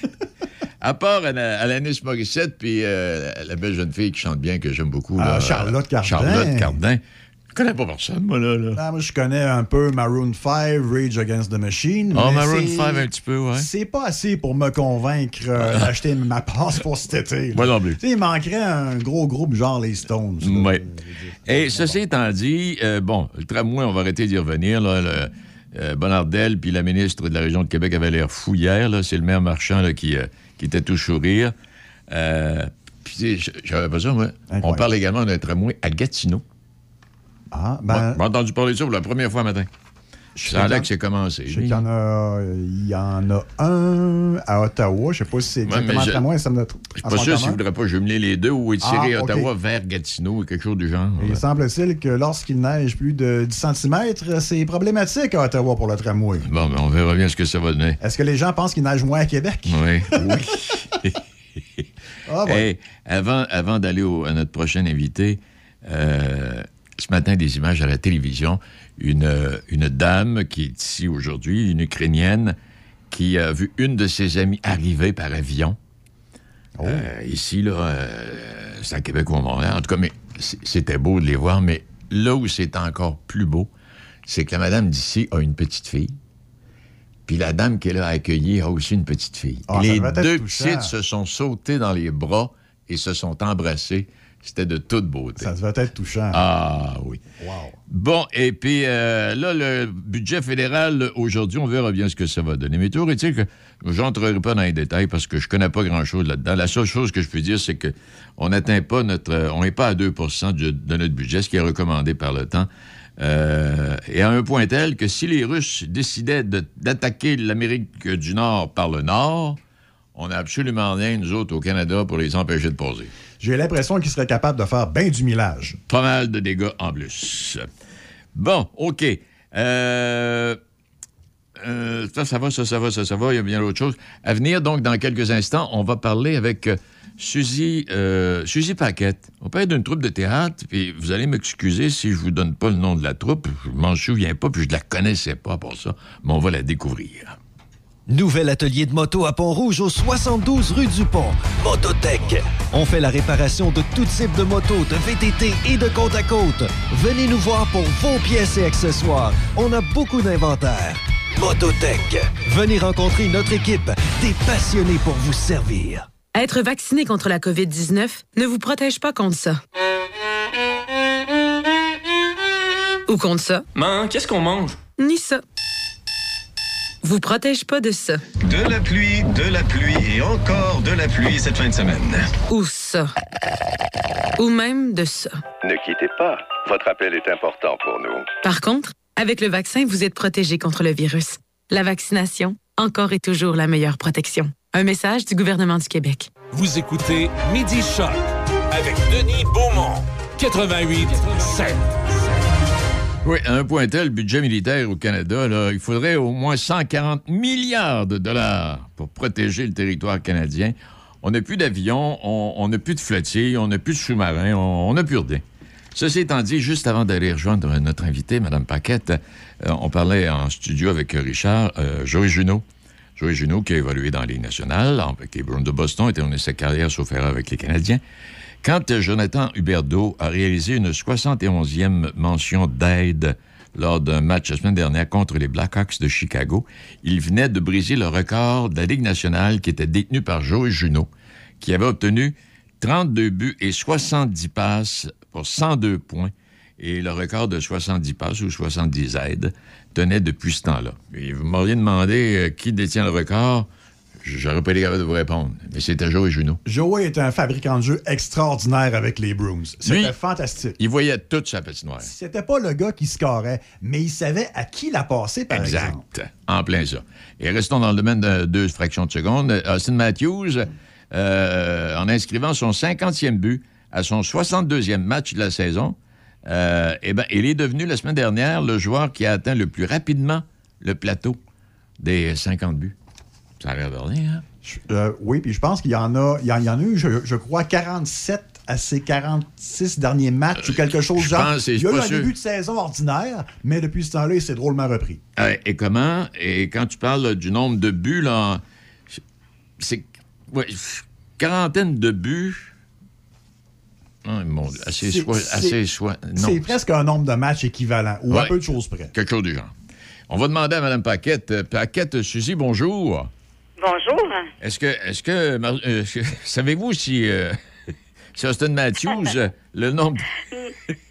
À part Alanis Morissette, puis euh, la belle jeune fille qui chante bien, que j'aime beaucoup. Ah, là, Charlotte Cardin. Charlotte Cardin. Je connais pas personne, moi, là. là. Ah, moi, je connais un peu Maroon 5, Rage Against the Machine. Mais Maroon c'est- 5 un petit peu, ouais. C'est pas assez pour me convaincre euh, d'acheter ma passe pour cet été. là. Moi non plus. Tu sais, il manquerait un gros groupe genre les Stones. Oui. Et ceci étant dit, euh, bon, le tramway, on va arrêter d'y revenir. Là, le, euh, Bonardel puis la ministre de la région de Québec avaient l'air fou hier. C'est le maire Marchand là, qui, euh, qui était tout sourire. Euh, puis, j'avais pas ça, moi. On parle également d'un tramway à Gatineau. Ah, Moi, ben. J'ai entendu parler de ça pour la première fois matin. A l'air que c'est commencé. Je sais qu'il y en a, il y en a un à Ottawa. Je sais pas si c'est exactement mais tramway, ça me Je suis pas sûr s'il ne voudrait pas jumeler les deux ou étirer Ah. Ottawa vers Gatineau ou quelque chose du genre. Il semble-t-il que lorsqu'il neige plus de 10 cm, c'est problématique à Ottawa pour le tramway. Bon, ben, on verra bien ce que ça va donner. Est-ce que les gens pensent qu'il neige moins à Québec? Oui. oui. <laughs> Ah. Hey, avant avant d'aller à notre prochain invité, euh, ce matin, des images à la télévision. Une, euh, une dame qui est ici aujourd'hui, une Ukrainienne, qui a vu une de ses amies arriver par avion. Oh. Euh, ici, là, euh, c'est à Québec ou à Montréal. En tout cas, mais c'était beau de les voir, mais là où c'est encore plus beau, c'est que la madame d'ici a une petite fille. Puis la dame là à accueillir a aussi une petite fille. Ah, les deux petites se sont sautées dans les bras et se sont embrassées. C'était de toute beauté. Ça devait être touchant. Ah oui. Wow. Bon, et puis euh, là, le budget fédéral, aujourd'hui, on verra bien ce que ça va donner. Mais toujours est-il que je n'entrerai pas dans les détails parce que je connais pas grand-chose là-dedans. La seule chose que je peux dire, c'est que on n'atteint pas notre... euh, On n'est pas à 2 du- de notre budget, ce qui est recommandé par le temps. Euh, et à un point tel que si les Russes décidaient d'attaquer l'Amérique du Nord par le Nord, on n'a absolument rien, nous autres, au Canada, pour les empêcher de poser. J'ai l'impression qu'il serait capable de faire bien du millage. Pas mal de dégâts en plus. Bon, OK. Euh, euh, ça, ça va, ça, ça va, ça, ça va. Il y a bien autre chose. À venir, donc, dans quelques instants, on va parler avec euh, Suzy, euh, Paquette. On parle d'une troupe de théâtre, puis vous allez m'excuser si je vous donne pas le nom de la troupe. Je m'en souviens pas, puis je la connaissais pas pour ça, mais on va la découvrir. Nouvel atelier de moto à Pont-Rouge au 72 rue du Pont. Mototech. On fait la réparation de tout type de motos, de VTT et de côte à côte. Venez nous voir pour vos pièces et accessoires. On a beaucoup d'inventaire. Mototech. Venez rencontrer notre équipe, des passionnés pour vous servir. Être vacciné contre la COVID-19 ne vous protège pas contre ça. Ou contre ça. Man, qu'est-ce qu'on mange? Ni ça. Vous protège pas de ça. De la pluie, de la pluie et encore de la pluie cette fin de semaine. Ou ça. Ou même de ça. Ne quittez pas. Votre appel est important pour nous. Par contre, avec le vaccin, vous êtes protégé contre le virus. La vaccination, encore et toujours la meilleure protection. Un message du gouvernement du Québec. Vous écoutez Midi Choc avec Denis Beaumont, 88 7. Oui, à un point tel, le budget militaire au Canada, il faudrait au moins 140 milliards de dollars pour protéger le territoire canadien. On n'a plus d'avions, on n'a plus de flottille, on n'a plus de sous-marins, on n'a plus rien. Ceci étant dit, juste avant d'aller rejoindre notre invité, Mme Paquette, euh, on parlait en studio avec Richard, euh, Joey Junot. Joey Junot qui a évolué dans les nationales avec les Bruins de Boston et terminé sa carrière sauf avec les Canadiens. Quand euh, Jonathan Huberdeau a réalisé une 71e mention d'aide lors d'un match la semaine dernière contre les Blackhawks de Chicago, il venait de briser le record de la Ligue nationale qui était détenu par Joey Junot, qui avait obtenu 32 buts et 70 passes pour 102 points. Et le record de 70 passes ou 70 aides tenait depuis ce temps-là. Vous m'auriez demandé euh, qui détient le record. J'aurais pas été capable de vous répondre. Mais c'était Joey Juno. Joey est un fabricant de jeux extraordinaire avec les Bruins. C'était fantastique. Il voyait toute sa patinoire. C'était pas le gars qui scorait, mais il savait à qui la passer, par exemple. Exact. En plein ça. Et restons dans le domaine de deux fractions de seconde. Austin Matthews, euh, en inscrivant son 50e but à son 62e match de la saison, euh, eh ben, il est devenu la semaine dernière le joueur qui a atteint le plus rapidement le plateau des 50 buts. Ça a l'air de rien, hein? Euh, oui, puis je pense qu'il y en a, il y en, il y en a eu, je, je crois, 47 à ses 46 derniers matchs ou quelque chose Euh, je genre. pense, il y a eu un sûr. début de saison ordinaire, mais depuis ce temps-là, il s'est drôlement repris. Euh, et comment? Et quand tu parles là, du nombre de buts, là, c'est ouais, quarantaine de buts. Oh, mon Dieu, assez C'est- assez presque un nombre de matchs équivalent, ou un peu de choses près. quelque chose du genre. On va demander à Mme Paquette. Euh, Paquette, Suzy, bonjour. Bonjour. Est-ce que, est-ce que, euh, <laughs> savez-vous si, euh, <laughs> si Austin Matthews, euh, le nombre. <laughs>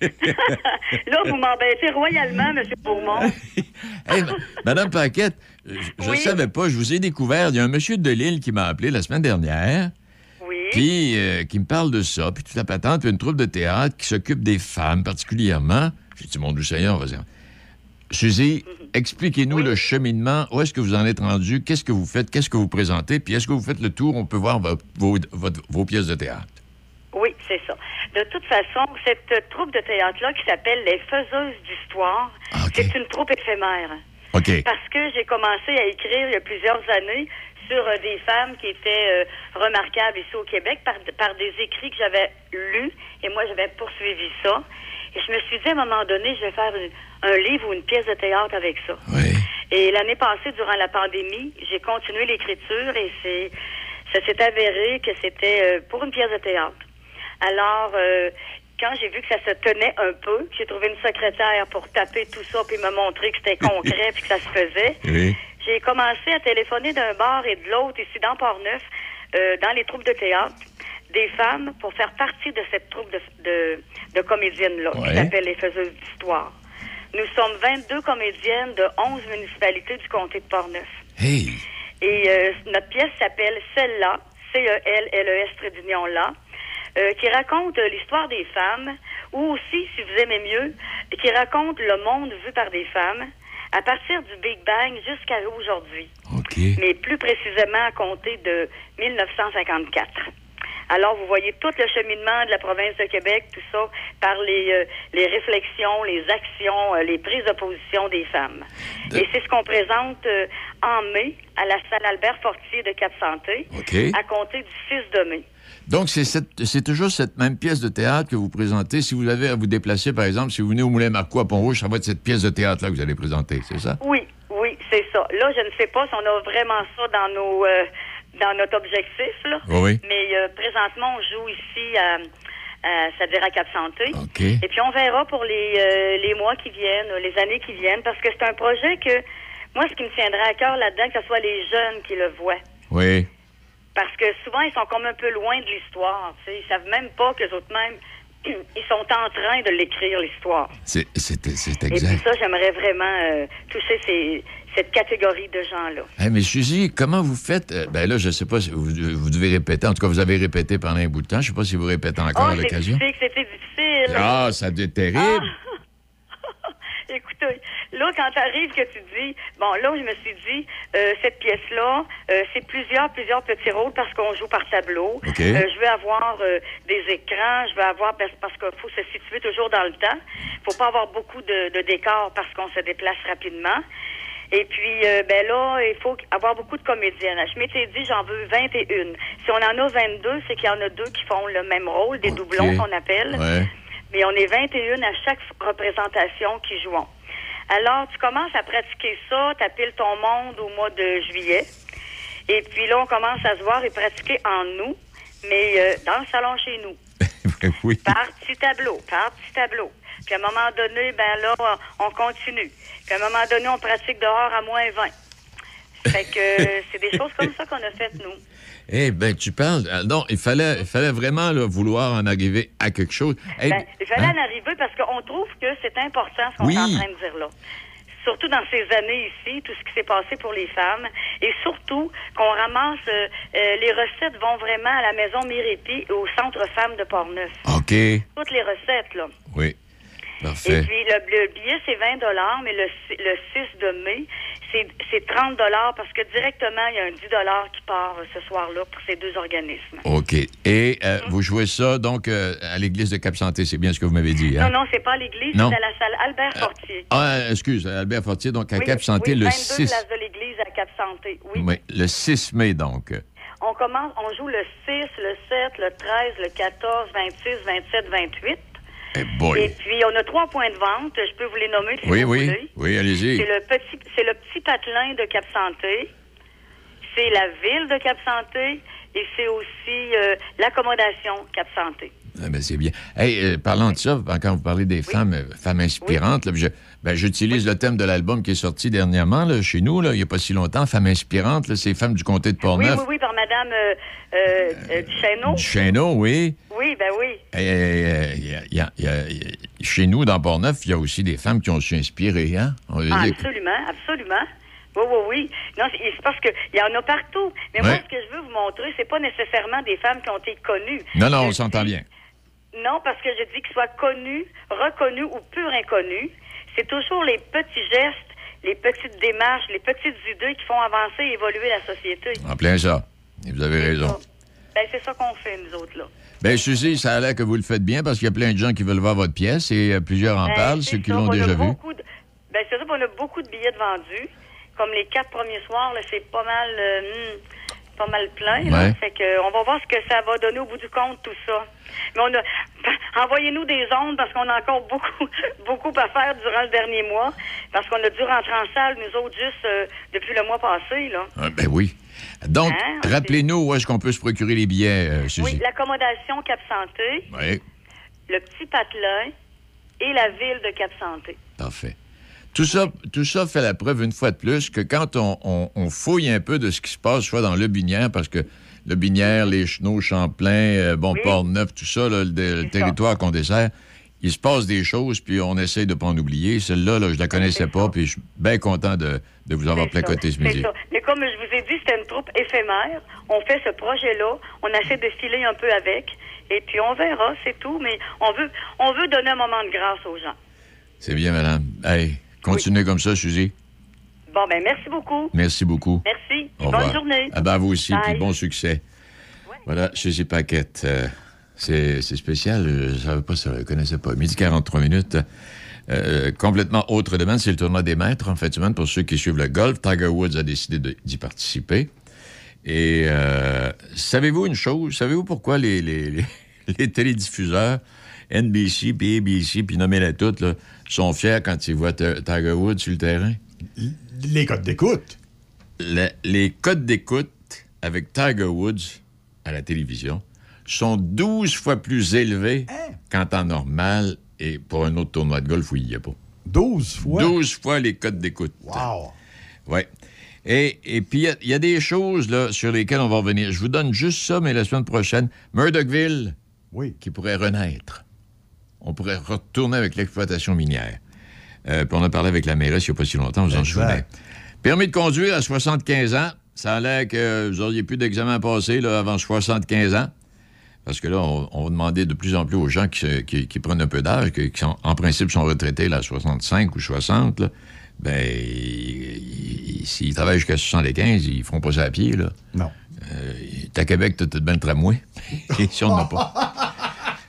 Là, vous m'embêtez royalement, M. Beaumont. Hey, ma- Madame Paquette, je ne Oui. savais pas, je vous ai découvert. Il y a un monsieur de Lille qui m'a appelé la semaine dernière. Oui. Puis euh, qui me parle de ça, puis toute la patente, puis une troupe de théâtre qui s'occupe des femmes particulièrement. J'ai dit, mon Dieu Seigneur, vas-y. Suzy, expliquez-nous le cheminement. Où est-ce que vous en êtes rendu? Qu'est-ce que vous faites? Qu'est-ce que vous présentez? Puis est-ce que vous faites le tour? On peut voir vo- vos, pièces de théâtre. Oui, c'est ça. De toute façon, cette troupe de théâtre-là qui s'appelle Les Faiseuses d'Histoire, c'est une troupe éphémère. OK. Parce que j'ai commencé à écrire il y a plusieurs années sur euh, des femmes qui étaient euh, remarquables ici au Québec par, par des écrits que j'avais lus et moi j'avais poursuivi ça. Et je me suis dit à un moment donné, je vais faire une- un livre ou une pièce de théâtre avec ça. Et l'année passée, durant la pandémie, j'ai continué l'écriture et c'est ça s'est avéré que c'était euh, pour une pièce de théâtre. Alors, euh, quand j'ai vu que ça se tenait un peu, j'ai trouvé une secrétaire pour taper tout ça puis me montrer que c'était concret puis que ça se faisait. <laughs> Oui. J'ai commencé à téléphoner d'un bar et de l'autre ici dans Port-Neuf, euh, dans les troupes de théâtre, des femmes pour faire partie de cette troupe de, de, de comédiennes-là Ouais. qui s'appelle les Faiseuses d'Histoire. Nous sommes 22 comédiennes de 11 municipalités du comté de Port-Neuf. Hey! Et euh, notre pièce s'appelle Celle-là, C-E-L-L-E-S, trait d'union là, euh, qui raconte l'histoire des femmes, ou aussi, si vous aimez mieux, qui raconte le monde vu par des femmes, à partir du Big Bang jusqu'à aujourd'hui. Mais plus précisément à compter de 1954. Alors, vous voyez tout le cheminement de la province de Québec, tout ça, par les, euh, les réflexions, les actions, euh, les prises de position des femmes. Et c'est ce qu'on présente euh, en mai à la salle Albert Fortier de Cap-Santé, OK. à compter du 6 de mai. Donc, c'est cette- c'est toujours cette même pièce de théâtre que vous présentez. Si vous avez à vous déplacer, par exemple, si vous venez au Moulin Marquois à Pont-Rouge, ça va être cette pièce de théâtre-là que vous allez présenter, c'est ça? Oui, oui, c'est ça. Là, je ne sais pas si on a vraiment ça dans nos euh, dans notre objectif, là. Oui. Mais euh, présentement, on joue ici à, à- c'est-à-dire à Cap Santé. Et puis on verra pour les euh, les mois qui viennent, les années qui viennent, parce que c'est un projet que moi, ce qui me tiendrait à cœur là-dedans, que ce soit les jeunes qui le voient. Oui. Parce que souvent, ils sont comme un peu loin de l'histoire. Ils savent même pas que autres même, <clears throat> ils sont en train de l'écrire, l'histoire. C'est c'est Et puis exact. ça, j'aimerais vraiment euh, toucher ces, cette catégorie de gens-là. Hey, mais Suzy, comment vous faites? euh, ben là, je sais pas si vous, vous devez répéter. En tout cas, vous avez répété pendant un bout de temps. Je sais pas si vous répétez encore à oh, c'est l'occasion. c'était difficile. Ah, ça être terrible. <laughs> Écoutez, là, quand t'arrives que tu dis, bon, là, je me suis dit, euh, cette pièce-là, euh, c'est plusieurs, plusieurs petits rôles parce qu'on joue par tableau. OK. Euh, je veux avoir des écrans, je veux avoir, parce, parce qu'il faut se situer toujours dans le temps. faut pas avoir beaucoup de, de décors parce qu'on se déplace rapidement. Et puis, euh, ben là, il faut avoir beaucoup de comédiennes. Je m'étais dit, j'en veux 21. Si on en a 22, c'est qu'il y en a deux qui font le même rôle, des doublons qu'on appelle. Ouais. Mais on est 21 à chaque représentation qui jouons. Alors, tu commences à pratiquer ça, t'appiles ton monde au mois de juillet. Et puis là, on commence à se voir et pratiquer en nous, mais euh, dans le salon chez nous. <laughs> oui. Par petit tableau, par petit tableau. Puis à un moment donné, ben là, on continue. Puis à un moment donné, on pratique dehors à moins 20. Fait que <laughs> euh, c'est des choses comme ça qu'on a faites, nous. Eh ben, tu parles. ah, Non, il fallait, il fallait vraiment là, vouloir en arriver à quelque chose. Eh, Ben, vais aller hein? en arriver parce qu'on trouve que c'est important ce qu'on Oui. est en train de dire là. Surtout dans ces années ici, tout ce qui s'est passé pour les femmes. Et surtout qu'on ramasse, euh, euh, les recettes vont vraiment à la maison Mirépi et au Centre Femmes de Portneuf. OK. Toutes les recettes, là. Oui. Et Parfait. puis, le, le billet, c'est 20 mais le, si- le 6 de mai, c'est c'est 30 parce que directement, il y a un 10 qui part euh, ce soir-là pour ces deux organismes. OK. Et euh, Mm-hmm. vous jouez ça, donc, euh, à l'église de Cap-Santé, c'est bien ce que vous m'avez dit, hein? Non, non, c'est pas à l'église, c'est à la salle Albert Fortier. Ah, excuse, Albert Fortier, donc à Oui, Cap-Santé, oui, le 22 6... place de l'église à Cap-Santé, oui. Oui, le 6 mai, donc. On commence, on joue le 6, le 7, le 13, le 14, 26, 27, 28. Eh boy. Et puis, on a trois points de vente. Je peux vous les nommer si Oui, vous oui. voulez. Oui, allez-y. C'est le petit, c'est le petit patelin de Cap Santé. C'est la ville de Cap Santé et c'est aussi euh, l'accommodation Cap Santé. Ah, ben, c'est bien. Hey, euh, parlant de ça, quand vous parlez des femmes, euh, femmes inspirantes, là, je- ben, j'utilise le thème de l'album qui est sorti dernièrement là, chez nous, là, il n'y a pas si longtemps, Femmes inspirantes, là, c'est Femmes du comté de Oui, Portneuf. oui, oui, par Madame euh, euh, euh, Duchesneau. Oui. Oui, ben oui. Et, y a- y a- y a- chez nous, dans Portneuf, il y a aussi des femmes qui ont su inspirer. Hein? On Ah, absolument, absolument. Oui, oui, oui. Non, c'est parce qu'il y en a partout. Mais moi, ce que je veux vous montrer, c'est pas nécessairement des femmes qui ont été connues. Non, non, on s'entend bien. Non, parce que je dis qu'ils soient connus, reconnus ou pur inconnus. C'est toujours les petits gestes, les petites démarches, les petites idées qui font avancer et évoluer la société. En plein ça. Et vous avez raison. Ben, c'est ça qu'on fait, nous autres, là. Bien, Suzy, ça a l'air que vous le faites bien parce qu'il y a plein de gens qui veulent voir votre pièce et euh, plusieurs en Ben, parlent, ceux qui l'ont déjà vu. de- Ben, c'est ça, on a beaucoup de billets de vendus. Comme les quatre premiers soirs, c'est pas mal, euh, hmm, pas mal plein. là. Ouais. Fait que, on va voir ce que ça va donner au bout du compte, tout ça. Mais on a, <laughs> envoyez-nous des ondes parce qu'on a encore beaucoup, <laughs> beaucoup à faire durant le dernier mois. Parce qu'on a dû rentrer en salle, nous autres, juste euh, depuis le mois passé, là. Ah, ben oui. Donc, Hein, rappelez-nous où est-ce qu'on peut se procurer les billets, euh, Suzy. Oui, l'accommodation Cap Santé, Oui, le petit patelin et la ville de Cap Santé. parfait. Tout ça, tout ça fait la preuve une fois de plus que quand on, on- on fouille un peu de ce qui se passe, soit dans le Binière, parce que le Binière, les Chenaux, Champlain, euh, bon, Oui. Port-Neuf, tout ça, là, le, le territoire qu'on dessert, il se passe des choses, puis on essaye de ne pas en oublier. Celle-là, là, je la connaissais pas, puis je suis bien content de, de vous avoir placoté ce C'est midi. ça. Mais comme je vous ai dit, c'était une troupe éphémère. On fait ce projet-là. On essaie de filer un peu avec. Et puis on verra, c'est tout. Mais on veut, on veut donner un moment de grâce aux gens. C'est bien, madame. Hey, continuez comme ça, Suzy. Bon, ben merci beaucoup. Merci beaucoup. Merci. Au Bonne revoir. journée. Ah ben, à vous aussi, Bye. puis bon succès. Voilà, Suzy Paquette. euh, c'est c'est spécial, je ne savais pas ça, je ne connaissais pas. Midi 43 minutes. Euh, complètement autre domaine, c'est le tournoi des maîtres en fin de semaine. Pour ceux qui suivent le golf, Tiger Woods a décidé d'y participer. Et euh, savez-vous une chose? Savez-vous pourquoi les, les, les- <laughs> les télédiffuseurs, NBC, puis ABC, puis nommez-les toutes, là, sont fiers quand ils voient Ti- Tiger Woods sur le terrain? Les codes d'écoute. Le- les codes d'écoute avec Tiger Woods à la télévision sont 12 fois plus élevés qu'en temps normal et pour un autre tournoi de golf où il n'y a pas. 12 fois? 12 fois les codes d'écoute. Wow! Oui. Et, et puis, il y a- il y, a des choses là, sur lesquelles on va revenir. Je vous donne juste ça, mais la semaine prochaine, Murdochville, qui pourrait renaître. On pourrait retourner avec l'exploitation minière. Euh, puis on a parlé avec la mairesse il n'y a pas si longtemps, vous en souvenez. Permis de conduire à 75 ans. Ça a l'air que vous n'auriez plus d'examen à passer là, avant 75 ans. Parce que là, on, on va demander de plus en plus aux gens qui, se- qui- qui prennent un peu d'âge, qui, sont- en principe sont retraités là, à 65 ou 60, là, ben, ils- ils- s'ils travaillent jusqu'à 75, ils feront pas ça à pied. Là. Non. Euh, à Québec, tu as bien le tramway. Ici, <laughs> on n'a pas. <laughs>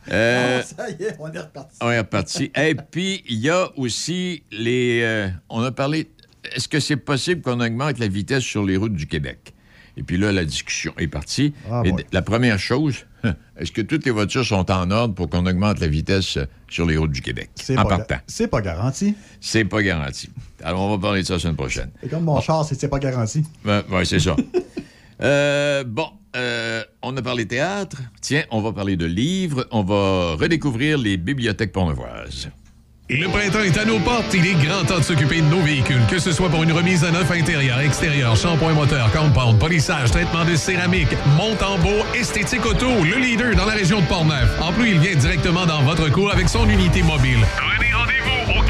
Euh, ça y est, on est reparti. on est reparti. Et puis, il y a aussi les. euh, on a parlé. Est-ce que c'est possible qu'on augmente la vitesse sur les routes du Québec? Et puis là, la discussion est partie. Ah, Et la première chose, <laughs> est-ce que toutes les voitures sont en ordre pour qu'on augmente la vitesse euh, sur les routes du Québec? En pas, partant. c'est pas garanti. C'est pas garanti. Alors, on va parler de ça la semaine prochaine. C'est comme mon char, c'est pas garanti. Ben, ouais, c'est ça. <laughs> Euh, bon, euh, on a parlé théâtre. Tiens, on va parler de livres. On va redécouvrir les bibliothèques pornevoises. Le printemps est à nos portes. Il est grand temps de s'occuper de nos véhicules. Que ce soit pour une remise à neuf intérieur, extérieur, shampoing moteur, compound, polissage, traitement de céramique, monte en beau, esthétique auto, le leader dans la région de Portneuf. En plus, il vient directement dans votre cour avec son unité mobile. Prenez rendez-vous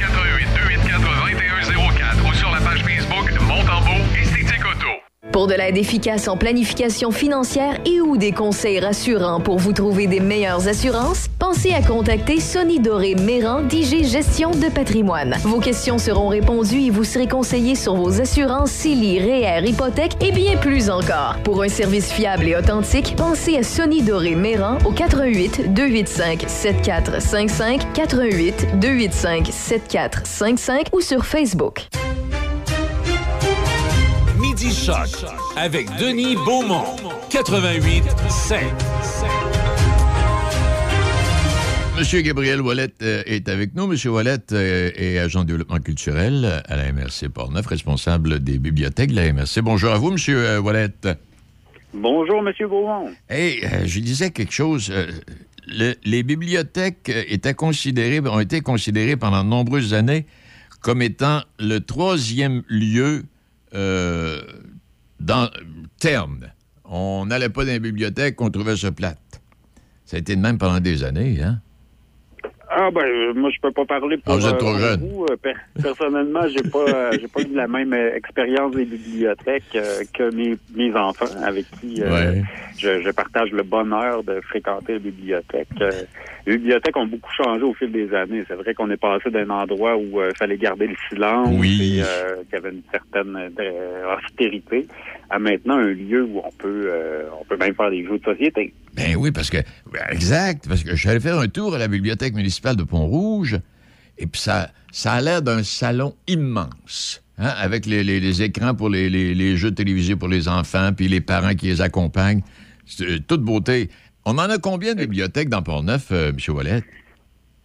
Pour de l'aide efficace en planification financière et ou des conseils rassurants pour vous trouver des meilleures assurances, pensez à contacter Sonny Doré Méran d'IG Gestion de patrimoine. Vos questions seront répondues et vous serez conseillé sur vos assurances CELI, REER, hypothèque et bien plus encore. Pour un service fiable et authentique, pensez à Sonny Doré Méran au 88 285 7455 88 285 7455 ou sur Facebook. Midi Choc avec Denis Beaumont. 88 5. Monsieur Gabriel Wallet euh, est avec nous. Monsieur Wallet euh, est agent de développement culturel à la MRC Portneuf, responsable des bibliothèques de la MRC. Bonjour à vous, Monsieur euh, Wallet. Bonjour, Monsieur Beaumont. Hey, je disais quelque chose. le- les bibliothèques étaient considérées, ont été considérées pendant de nombreuses années comme étant le troisième lieu euh, dans terme. On n'allait pas dans les bibliothèques, on trouvait ça plate. Ça a été de même pendant des années, hein? Ah ben euh, moi je peux pas parler pour Ah, vous êtes euh, trop vous. Euh, per- personnellement, j'ai pas euh, j'ai pas eu la même expérience des bibliothèques euh, que mes, mes enfants avec qui euh, Ouais. je, je partage le bonheur de fréquenter les bibliothèques. Les bibliothèques ont beaucoup changé au fil des années. C'est vrai qu'on est passé d'un endroit où il fallait garder le silence Oui. et qu'il y avait une certaine austérité à maintenant un lieu où on peut on peut même faire des jeux de société. Ben oui, parce que. Exact, parce que allé faire un tour à la bibliothèque municipale de Pont-Rouge, et puis ça, ça a l'air d'un salon immense, hein, avec les, écrans pour les jeux télévisés pour les enfants, puis les parents qui les accompagnent. C'est euh, toute beauté. On en a combien de bibliothèques dans Port-Neuf, euh, M. Wallet?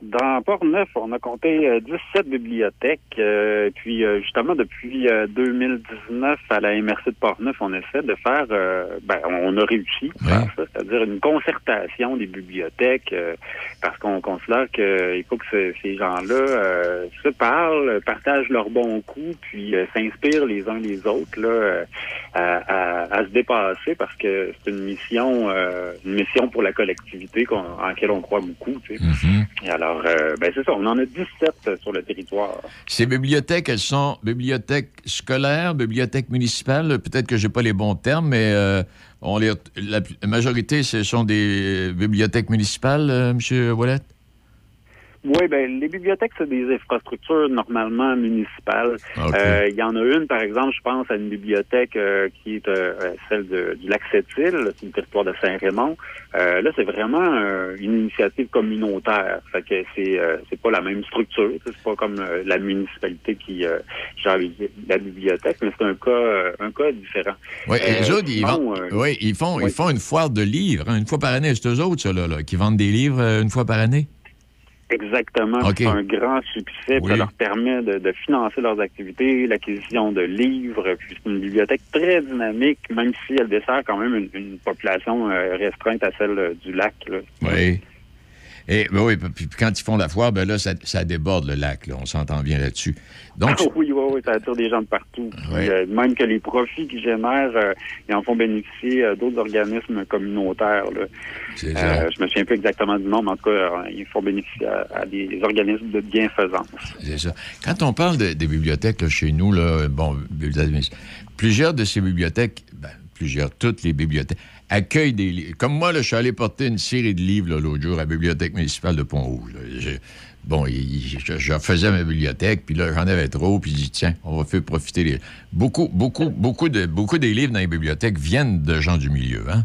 Dans Port-Neuf, on a compté euh, 17 bibliothèques. euh, puis euh, justement, depuis euh, 2019, à la MRC de Port-Neuf, on essaie de faire, euh, ben, on a réussi ça, c'est-à-dire une concertation des bibliothèques, euh, parce qu'on considère qu'il faut que ce- ces gens-là euh, se parlent, partagent leurs bons coups, puis euh, s'inspirent les uns les autres là, euh, à, à- à se dépasser, parce que c'est une mission, euh, une mission pour la collectivité qu'on- en laquelle on croit beaucoup. Tu sais. Et alors, euh, ben c'est ça, on en a 17 sur le territoire. Ces bibliothèques, elles sont bibliothèques scolaires, bibliothèques municipales. Peut-être que j'ai pas les bons termes, mais euh, on les, la, la majorité, ce sont des bibliothèques municipales, euh, M. Wallet? Oui, ben les bibliothèques, c'est des infrastructures normalement municipales. OK. Euh, Il y en a une, par exemple, je pense à une bibliothèque euh, qui est euh, euh, celle de, du lac Sept-Îles, c'est le territoire de Saint-Raymond. Euh, là, c'est vraiment une initiative communautaire. Fait que c'est euh, c'est pas la même structure. C'est pas comme la municipalité qui euh, gère la bibliothèque, mais c'est un cas un cas différent. Oui, les autres, ils, vendent- oui, ils, font, oui. ils font une foire de livres, hein, une fois par année. C'est eux autres, ça, là, là, qui vendent des livres une fois par année? Exactement. OK. C'est un grand succès. Oui. Ça leur permet de, de financer leurs activités, l'acquisition de livres. Puis c'est une bibliothèque très dynamique, même si elle dessert quand même une, une population euh, restreinte à celle euh, du lac. Là. Oui. Et ben oui, puis, quand ils font la foire, ben là, ça, ça déborde le lac. Là, on s'entend bien là-dessus. Donc, Ah oui, oui, oui, ça attire des gens de partout. Puis, euh, même que les profits qu'ils génèrent, euh, ils en font bénéficier euh, d'autres organismes communautaires. Là. Euh, je me souviens plus exactement du nom, mais en tout cas, ils font bénéficier à, à des organismes de bienfaisance. c'est ça. Quand on parle de- des bibliothèques là, chez nous, là, bon, plusieurs de ces bibliothèques, ben, plusieurs, toutes les bibliothèques, accueillent des livres. Comme moi, là, je suis allé porter une série de livres l'autre jour à la bibliothèque municipale de Pont-Rouge. Bon, je, je faisais ma bibliothèque, puis là, j'en avais trop, puis j'ai dit, tiens, on va faire profiter les... Beaucoup, beaucoup, beaucoup, de, beaucoup des livres dans les bibliothèques viennent de gens du milieu, hein?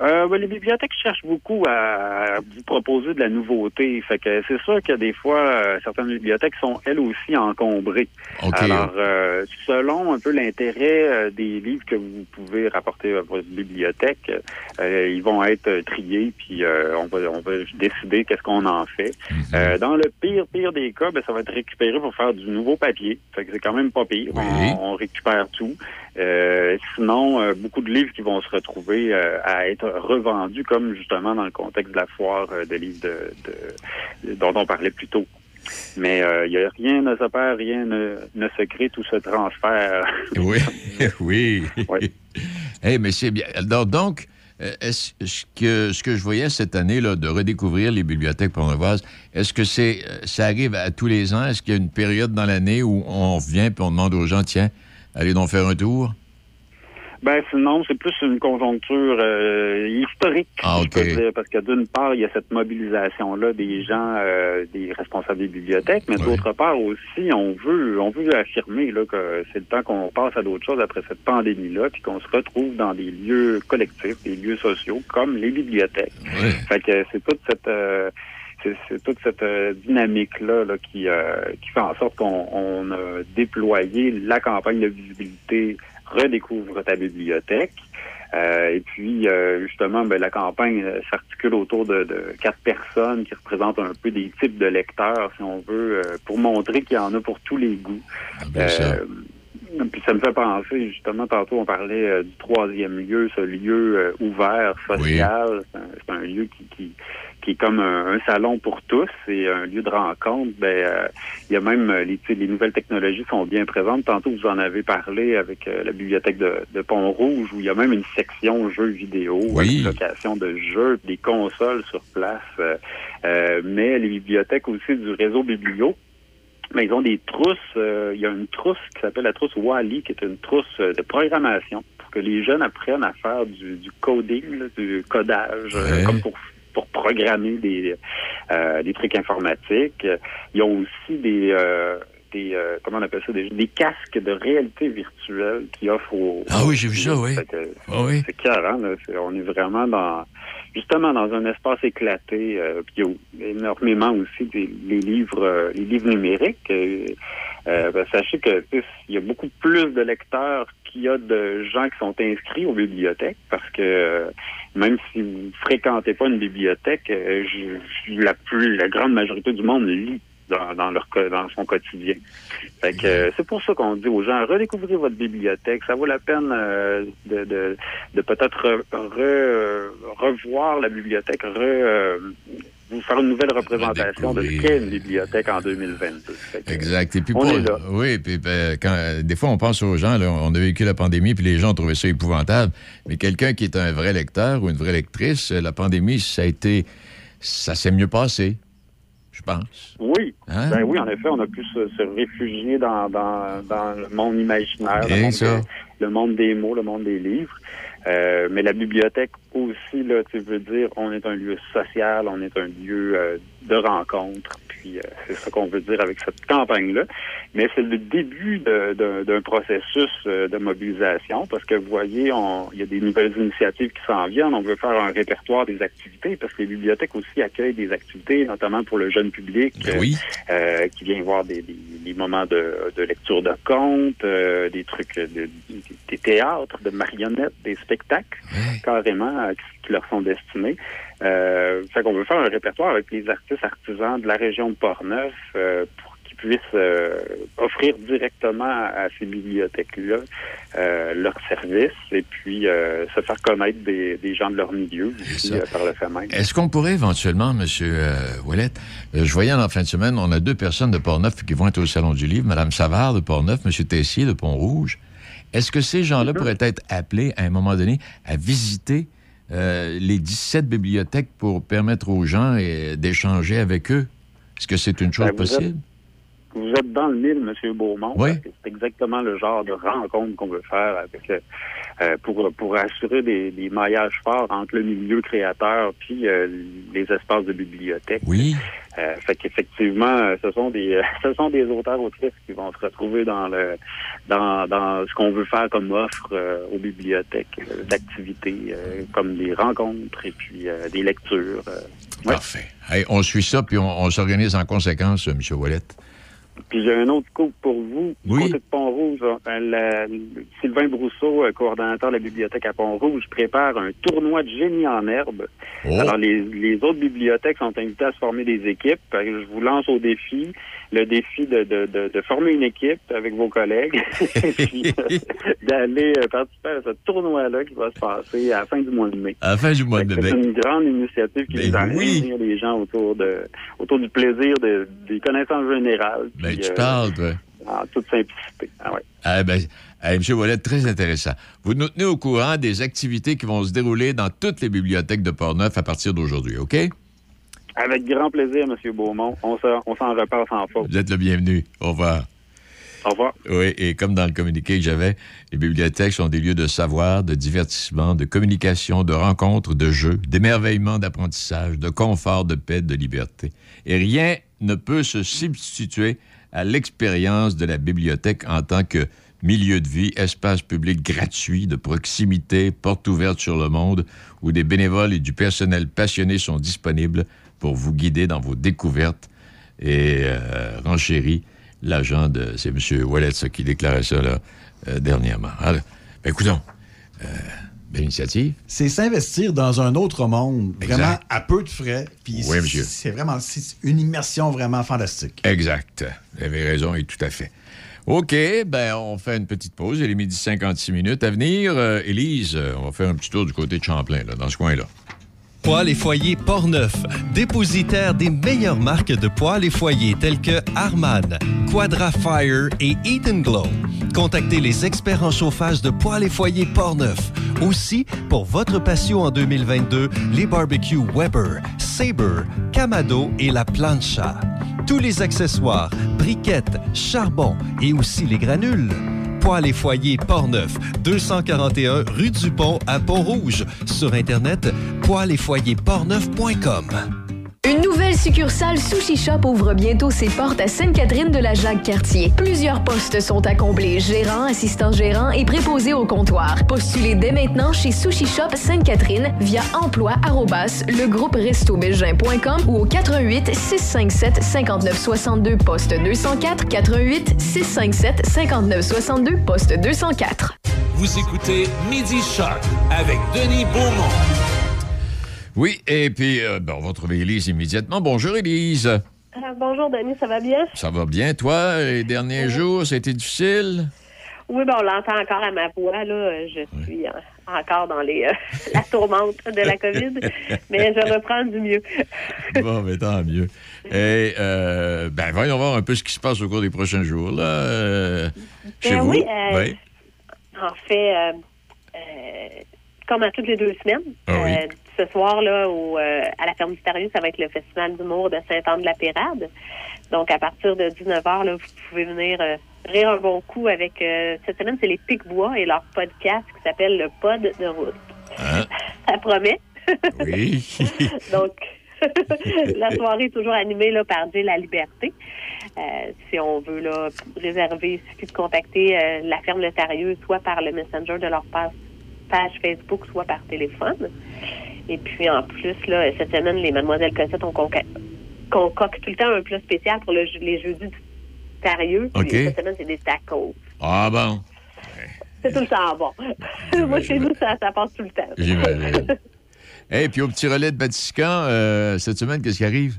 Euh, ben, les bibliothèques cherchent beaucoup à vous proposer de la nouveauté. Fait que c'est sûr que des fois, euh, certaines bibliothèques sont elles aussi encombrées. OK. Alors, euh, selon un peu l'intérêt euh, des livres que vous pouvez rapporter à votre bibliothèque, euh, ils vont être triés, puis euh, on va on va décider qu'est-ce qu'on en fait. Euh, dans le pire pire des cas, ben, ça va être récupéré pour faire du nouveau papier. Fait que c'est quand même pas pire. On, on récupère tout. Euh, sinon, euh, beaucoup de livres qui vont se retrouver euh, à être revendus, comme justement dans le contexte de la foire de livres de, de- dont on parlait plus tôt. Mais il y a rien ne se perd, rien ne, ne se crée, tout se transfère. <laughs> Oui, <laughs> oui. Eh, mais c'est bien. Alors, donc, est-ce que ce que je voyais cette année là, de redécouvrir les bibliothèques pornevoises, est-ce que c'est ça arrive à tous les ans? Est-ce qu'il y a une période dans l'année où on vient et on demande aux gens, tiens, allez donc faire un tour? Ben sinon, c'est plus une conjoncture euh, historique, Ah, je peux ok. dire, parce que d'une part, il y a cette mobilisation-là des gens, euh, des responsables des bibliothèques, mais d'autre part aussi, on veut, on veut affirmer là que c'est le temps qu'on passe à d'autres choses après cette pandémie-là, puis qu'on se retrouve dans des lieux collectifs, des lieux sociaux comme les bibliothèques. Fait que c'est toute cette euh, c'est toute cette euh, dynamique-là là, qui, euh, qui fait en sorte qu'on on a déployé la campagne de visibilité Redécouvre ta bibliothèque. Euh, et puis, justement, ben, la campagne s'articule autour de, de quatre personnes qui représentent un peu des types de lecteurs, si on veut, pour montrer qu'il y en a pour tous les goûts. Euh, puis ça me fait penser, justement, tantôt on parlait euh, du troisième lieu, ce lieu euh, ouvert, social. C'est un, lieu qui, qui, qui est comme un, un salon pour tous et un lieu de rencontre. Ben, euh, il y a même euh, les, les nouvelles technologies sont bien présentes. Tantôt vous en avez parlé avec euh, la bibliothèque de, de Pont-Rouge où il y a même une section jeux vidéo, avec location de jeux, des consoles sur place. euh, euh, mais les bibliothèques aussi du réseau Biblio. Mais ils ont des trousses. euh, il y a une trousse qui s'appelle la trousse Wally, qui est une trousse de programmation pour que les jeunes apprennent à faire du, du coding, là, du codage, comme pour pour programmer des euh, des trucs informatiques. Ils ont aussi des euh, des euh, comment on appelle ça des, des casques de réalité virtuelle qui offrent aux Ah oui, j'ai vu ça, oui. Ah oui. C'est carré, On est vraiment dans justement dans un espace éclaté. euh, puis il y a énormément aussi des les livres euh, les livres numériques. euh, euh, ben, sachez que il y a beaucoup plus de lecteurs qu'il y a de gens qui sont inscrits aux bibliothèques parce que euh, même si vous fréquentez pas une bibliothèque, euh, la plus la grande majorité du monde lit dans, dans leur dans son quotidien. Fait que euh, c'est pour ça qu'on dit aux gens redécouvrez votre bibliothèque. Ça vaut la peine de, de, peut-être re- re- revoir la bibliothèque, vous faire une nouvelle représentation de ce qu'est une bibliothèque en 2022. Fait que, Exact. Et puis on pour- est là. oui, puis ben, quand, des fois on pense aux gens, là, on a vécu la pandémie, puis les gens ont trouvé ça épouvantable. Mais quelqu'un qui est un vrai lecteur ou une vraie lectrice, euh, la pandémie, ça a été, ça s'est mieux passé, je pense. Oui, Hein? ben oui, en effet, on a pu se, se réfugier dans, dans, dans le monde imaginaire, le Bien monde, ça. des- le monde des mots, le monde des livres. Euh, mais la bibliothèque aussi, là, tu veux dire, on est un lieu social, on est un lieu euh, de rencontre. Puis euh, c'est ça qu'on veut dire avec cette campagne-là. Mais c'est le début d'un processus euh, de mobilisation parce que vous voyez, on- il y a des nouvelles initiatives qui s'en viennent. On veut faire un répertoire des activités parce que les bibliothèques aussi accueillent des activités, notamment pour le jeune public euh, Oui. euh, qui vient voir des, des- des moments de, de lecture de contes, euh, des trucs, de, des théâtres, de marionnettes, des spectacles, carrément, euh, qui leur sont destinés. Euh, fait qu'on veut faire un répertoire avec les artistes artisans de la région de Portneuf euh, pour qu'ils puissent euh, offrir directement à ces bibliothèques-là euh, leurs services et puis euh, se faire connaître des, des gens de leur milieu aussi, euh, par le fait même. Est-ce qu'on pourrait éventuellement, M. Ouellet, je voyais en fin de semaine, on a deux personnes de Port-Neuf qui vont être au Salon du Livre, Mme Savard de Port-Neuf, M. Tessier de Pont-Rouge. Est-ce que ces gens-là Mm-hmm. pourraient être appelés à un moment donné à visiter euh, les 17 bibliothèques pour permettre aux gens euh, d'échanger avec eux? Est-ce que c'est une chose Ben, vous possible? êtes- Vous êtes dans le mille, M. Beaumont. Oui. C'est exactement le genre de rencontre qu'on veut faire avec euh, euh, pour, pour assurer des, des maillages forts entre le milieu créateur puis euh, les espaces de bibliothèque. Oui. Euh, fait qu'effectivement, euh, ce sont des <laughs> ce sont des auteurs autrices qui vont se retrouver dans le dans, dans ce qu'on veut faire comme offre euh, aux bibliothèques euh, d'activités euh, comme des rencontres et puis euh, des lectures. euh. Ouais. Parfait. Hey, on suit ça, puis on, on s'organise en conséquence, M. Ouellet. Puis j'ai un autre coup pour vous. Du côté de Pont-Rouge, euh, le- le- Sylvain Brousseau, euh, coordonnateur de la bibliothèque à Pont-Rouge, prépare un tournoi de génie en herbe. Oh. Alors, les, les autres bibliothèques sont invitées à se former des équipes. Que Je vous lance au défi, le défi de, de, de, de former une équipe avec vos collègues <laughs> et puis euh, <laughs> d'aller euh, participer à ce tournoi-là qui va se passer à la fin du mois de mai. À la fin du mois de C'est mai. une grande initiative qui Ben va oui. réunir les gens autour de autour du plaisir de, des connaissances générales. Ben, puis, tu euh, parles, toi. En toute simplicité. Ah ouais. Ah ben, ah, M. Wallet, très intéressant. Vous nous tenez au courant des activités qui vont se dérouler dans toutes les bibliothèques de Portneuf à partir d'aujourd'hui, OK? Avec grand plaisir, M. Beaumont. On s'en s'en repart sans faute. Vous êtes le bienvenu. Au revoir. Au revoir. Oui, et comme dans le communiqué que j'avais, les bibliothèques sont des lieux de savoir, de divertissement, de communication, de rencontres, de jeux, d'émerveillement, d'apprentissage, de confort, de paix, de liberté. Et rien ne peut se substituer à l'expérience de la bibliothèque en tant que milieu de vie, espace public gratuit, de proximité, porte ouverte sur le monde, où des bénévoles et du personnel passionné sont disponibles pour vous guider dans vos découvertes. Et euh, renchérit l'agent de... C'est M. Wallet, ça, qui déclarait ça, là, euh, dernièrement. Alors, ben, écoutons, euh, belle initiative. C'est s'investir dans un autre monde, Exact. vraiment à peu de frais. Puis Oui, monsieur. C'est vraiment c'est une immersion vraiment fantastique. Exact. Vous avez raison, et tout à fait. OK, ben on fait une petite pause. Il est midi 56 minutes. À venir, euh, Élise, euh, on va faire un petit tour du côté de Champlain, là, dans ce coin-là. Poêles et foyers Portneuf, dépositaire des meilleures marques de poêles et foyers tels que Harman, Quadra Fire et Eden Glow. Contactez les experts en chauffage de poêles et foyers Portneuf. Aussi, pour votre patio en 2022, les barbecues Weber, Sabre, Camado et la Plancha. Tous les accessoires, briquettes, charbon et aussi les granules. Poêles et foyers Portneuf, 241 rue du Pont à Pont-Rouge. Sur Internet, poêles et foyers portneuf.com. Une nouvelle succursale Sushi Shop ouvre bientôt ses portes à Sainte-Catherine de la Jacques-Cartier. Plusieurs postes sont à combler, gérant, assistant gérant et préposé au comptoir. Postulez dès maintenant chez Sushi Shop Sainte-Catherine via emploi arrobas legrouperestobelgin.com ou au 88 657 59 62 poste 204 88 657 59 62 poste 204. Vous écoutez Midi Choc avec Denis Beaumont. Oui, et puis, euh, ben, on va trouver Élise immédiatement. Bonjour, Élise. Ah, bonjour, Denis, ça va bien? Ça va bien, toi? Les derniers jours, ça a été difficile? Oui, ben, on l'entend encore à ma voix. Là. Je suis en- encore dans les, euh, <laughs> la tourmente de la COVID, <laughs> mais je reprends du mieux. <laughs> Bon, mais tant mieux. Et, euh, ben, voyons voir un peu ce qui se passe au cours des prochains jours, là. euh, chez Ben vous? oui, euh, Oui. En fait, euh, euh, comme à toutes les deux semaines, Ah oui. euh, ce soir, là, au, euh, à la ferme du Tarieux, ça va être le festival d'humour de Saint-Anne-de-la-Pérade. Donc, à partir de 19h, là, vous pouvez venir euh, rire un bon coup avec... euh, cette semaine, c'est les Pic-Bois et leur podcast qui s'appelle Le Pod de route. Hein? <laughs> Ça promet. Oui. <laughs> Donc, <laughs> la soirée est toujours animée là, par Jay La Liberté. Euh, si on veut là, réserver, il suffit de contacter euh, la ferme Le Tarieux, soit par le messenger de leur page, page Facebook, soit par téléphone. Et puis, en plus, là, cette semaine, les Mademoiselles Cossette ont conca- concocté tout le temps un plat spécial pour le, les jeudis du Tarieux. Puis. Cette semaine, c'est des tacos. Ah bon, C'est tout le temps bon. <laughs> Moi, chez nous, ça, ça passe tout le temps. j'imagine. <laughs> Et puis au petit relais de Batiscan, euh, cette semaine, qu'est-ce qui arrive?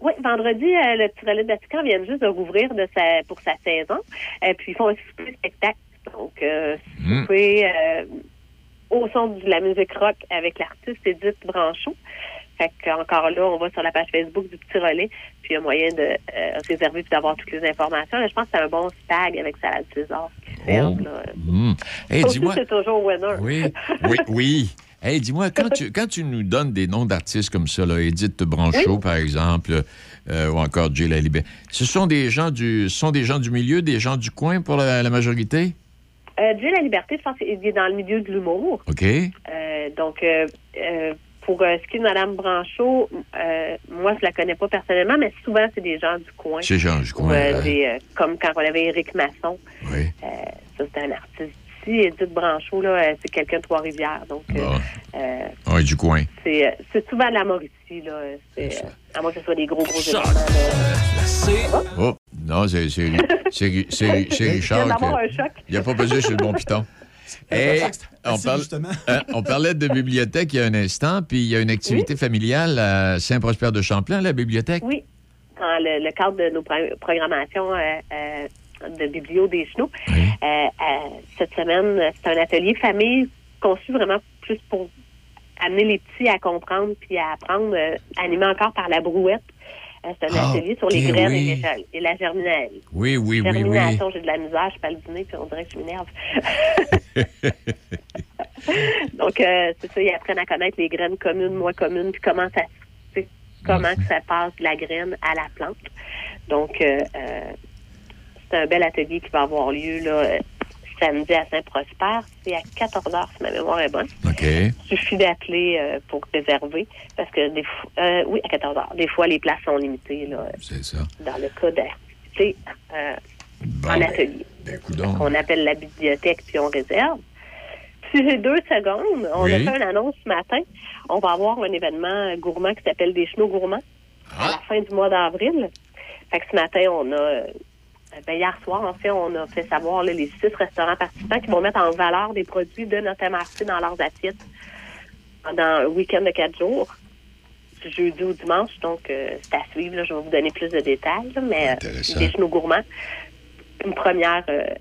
Oui, vendredi, euh, le petit relais de Vatican vient juste de rouvrir de sa, pour sa saison. Et puis, ils font un super spectacle. Donc, euh, Mm. souper euh, au son de la musique rock avec l'artiste Edith Branchot. Fait qu'encore là, on va sur la page Facebook du petit relais, puis il y a moyen de euh, réserver puis d'avoir toutes les informations. Là, je pense que c'est un bon spag avec salade César qui ferme. là. Hmm. Hey, dis-moi. c'est toujours winner. Oui, oui, oui. Hey, dis-moi, quand tu, quand tu nous donnes des noms d'artistes comme ça, là, Edith Branchot, par exemple, euh, ou encore Jay Lalibert, ce sont des gens du sont des gens du milieu, des gens du coin pour la, la majorité? Euh, Dieu la liberté, je pense qu'il est dans le milieu de l'humour. OK? Euh, donc, euh, euh, pour euh, ce qui est de Mme Branchot, euh, moi, je la connais pas personnellement, mais souvent, c'est des gens du coin. C'est gens du coin, hein. des, comme quand on avait Éric Masson. Oui. Ça, c'est un artiste d'ici. Edith Branchot, là, euh, c'est quelqu'un de Trois-Rivières. Donc, euh, euh, Oui, du coin. c'est euh, c'est souvent de la Mauricie, là. C'est, euh, à moins que ce soit des gros, gros événements. là. Oh, Non, c'est c'est- c'est- c'est- <laughs> c'est Richard. Il n'a pas pesé sur le bon piton. Et on, Merci, parle- <laughs> hein, on parlait de bibliothèque il y a un instant, puis il y a une activité familiale à Saint-Prosper de Champlain, la bibliothèque. Oui, dans le, le cadre de nos pro- programmations euh, euh, de Biblio des Chenaux. Euh, euh, cette semaine, c'est un atelier famille conçu vraiment plus pour amener les petits à comprendre puis à apprendre, euh, animé encore par la brouette. C'est un Ah, atelier sur les graines oui. et, les et la germinale. Oui, oui, oui, oui. Germination, j'ai de la misère, je dîner, puis on dirait que je m'énerve. <laughs> Donc, euh, c'est ça, ils apprennent à connaître les graines communes, moins communes, puis comment ça comment que ça passe de la graine à la plante. Donc, euh, c'est un bel atelier qui va avoir lieu là, samedi à Saint-Prosper. C'est à 14 h si ma mémoire est bonne. OK. Il suffit d'appeler euh, pour réserver, parce que des fois, euh, oui, à 14 h Des fois, les places sont limitées, là, C'est ça. dans le cas d'activité euh, en ben, atelier. coudonc. On appelle la bibliothèque puis on réserve. Si j'ai <laughs> deux secondes, on Oui. a fait une annonce ce matin. On va avoir un événement gourmand qui s'appelle des chenaux gourmands à la fin du mois d'avril. Fait que ce matin, on a euh, ben, hier soir, en fait, on a fait savoir là, les six restaurants participants qui vont mettre en valeur des produits de notre MRC dans leurs assiettes pendant un week-end de quatre jours, du jeudi au dimanche. Donc, euh, c'est à suivre. là. Je vais vous donner plus de détails, là, mais euh, des chenaux gourmands, une première, euh,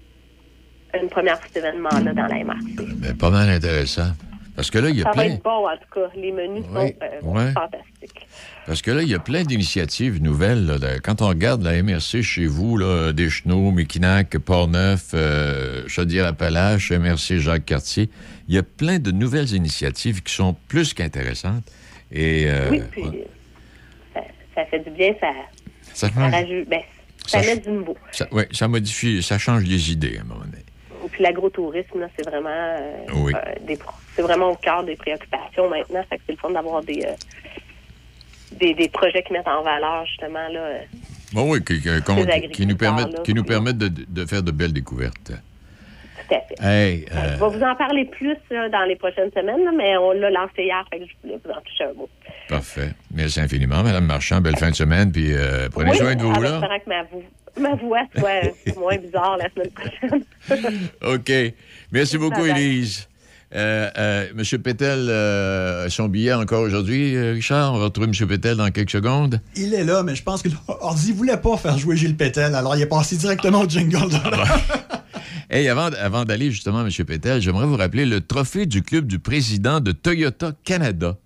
une première cet événement-là dans la MRC. Ben, pas mal intéressant. Parce que là, il y a Ça va plein. être bon, en tout cas. Les menus sont euh, ouais. fantastiques. Parce que là, il y a plein d'initiatives nouvelles. là. De- Quand on regarde la MRC chez vous, là, Deschenaux, Mekinac, Portneuf, euh, Chaudière-Appalaches, MRC Jacques-Cartier, il y a plein de nouvelles initiatives qui sont plus qu'intéressantes. Et euh, oui, puis ça, ça fait du bien, ça, ça, ça rajoute, ben, ça, Ça met du nouveau. ouais, ça modifie, ça change les idées à un moment donné. Puis l'agro-tourisme, là, c'est vraiment, euh, Oui. euh, des c'est vraiment au cœur des préoccupations maintenant. Fait que c'est le fun d'avoir des, euh, des, des projets qui mettent en valeur, justement, là, Bon, oui, qui, nous permettent, qui nous permettent de, de faire de belles découvertes. tout à fait. Hey, euh, Je vais vous en parler plus là, dans les prochaines semaines, mais on l'a lancé hier, fait que je voulais vous en toucher un mot. parfait. Merci infiniment, Madame Marchand. Belle fin de semaine, puis euh, prenez oui, soin de vous, là. espérant que ma, vo- <laughs> ma voix soit moins bizarre la semaine prochaine. <laughs> OK. Merci beaucoup, Bye bye. Élise. Euh, euh, Monsieur Pétel, euh, son billet encore aujourd'hui, euh, Richard? On va retrouver M. Pétel dans quelques secondes. Il est là, mais je pense que l'ordi voulait pas faire jouer Gilles Pétel, alors il est passé directement au jingle. De <laughs> Hey, avant, avant d'aller justement, M. Pétel, j'aimerais vous rappeler le trophée du club du président de Toyota Canada,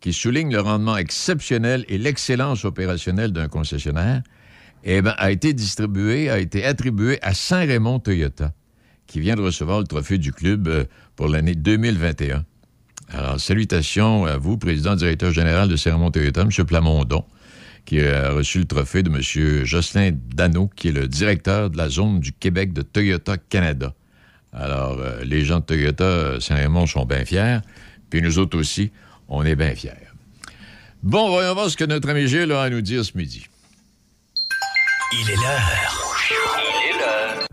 qui souligne le rendement exceptionnel et l'excellence opérationnelle d'un concessionnaire, eh ben, a été distribué, a été attribué à Saint-Raymond Toyota, qui vient de recevoir le trophée du club euh, pour l'année 2021. Alors, salutations à vous, président directeur général de Saint-Raymond Toyota, M. Plamondon, qui a reçu le trophée de M. Jocelyn Dano, qui est le directeur de la zone du Québec de Toyota Canada. Alors, euh, les gens de Toyota euh, Saint-Raymond sont bien fiers, puis nous autres aussi, on est bien fiers. Bon, voyons voir ce que notre ami Gilles a à nous dire ce midi. Il est l'heure. Il est l'heure.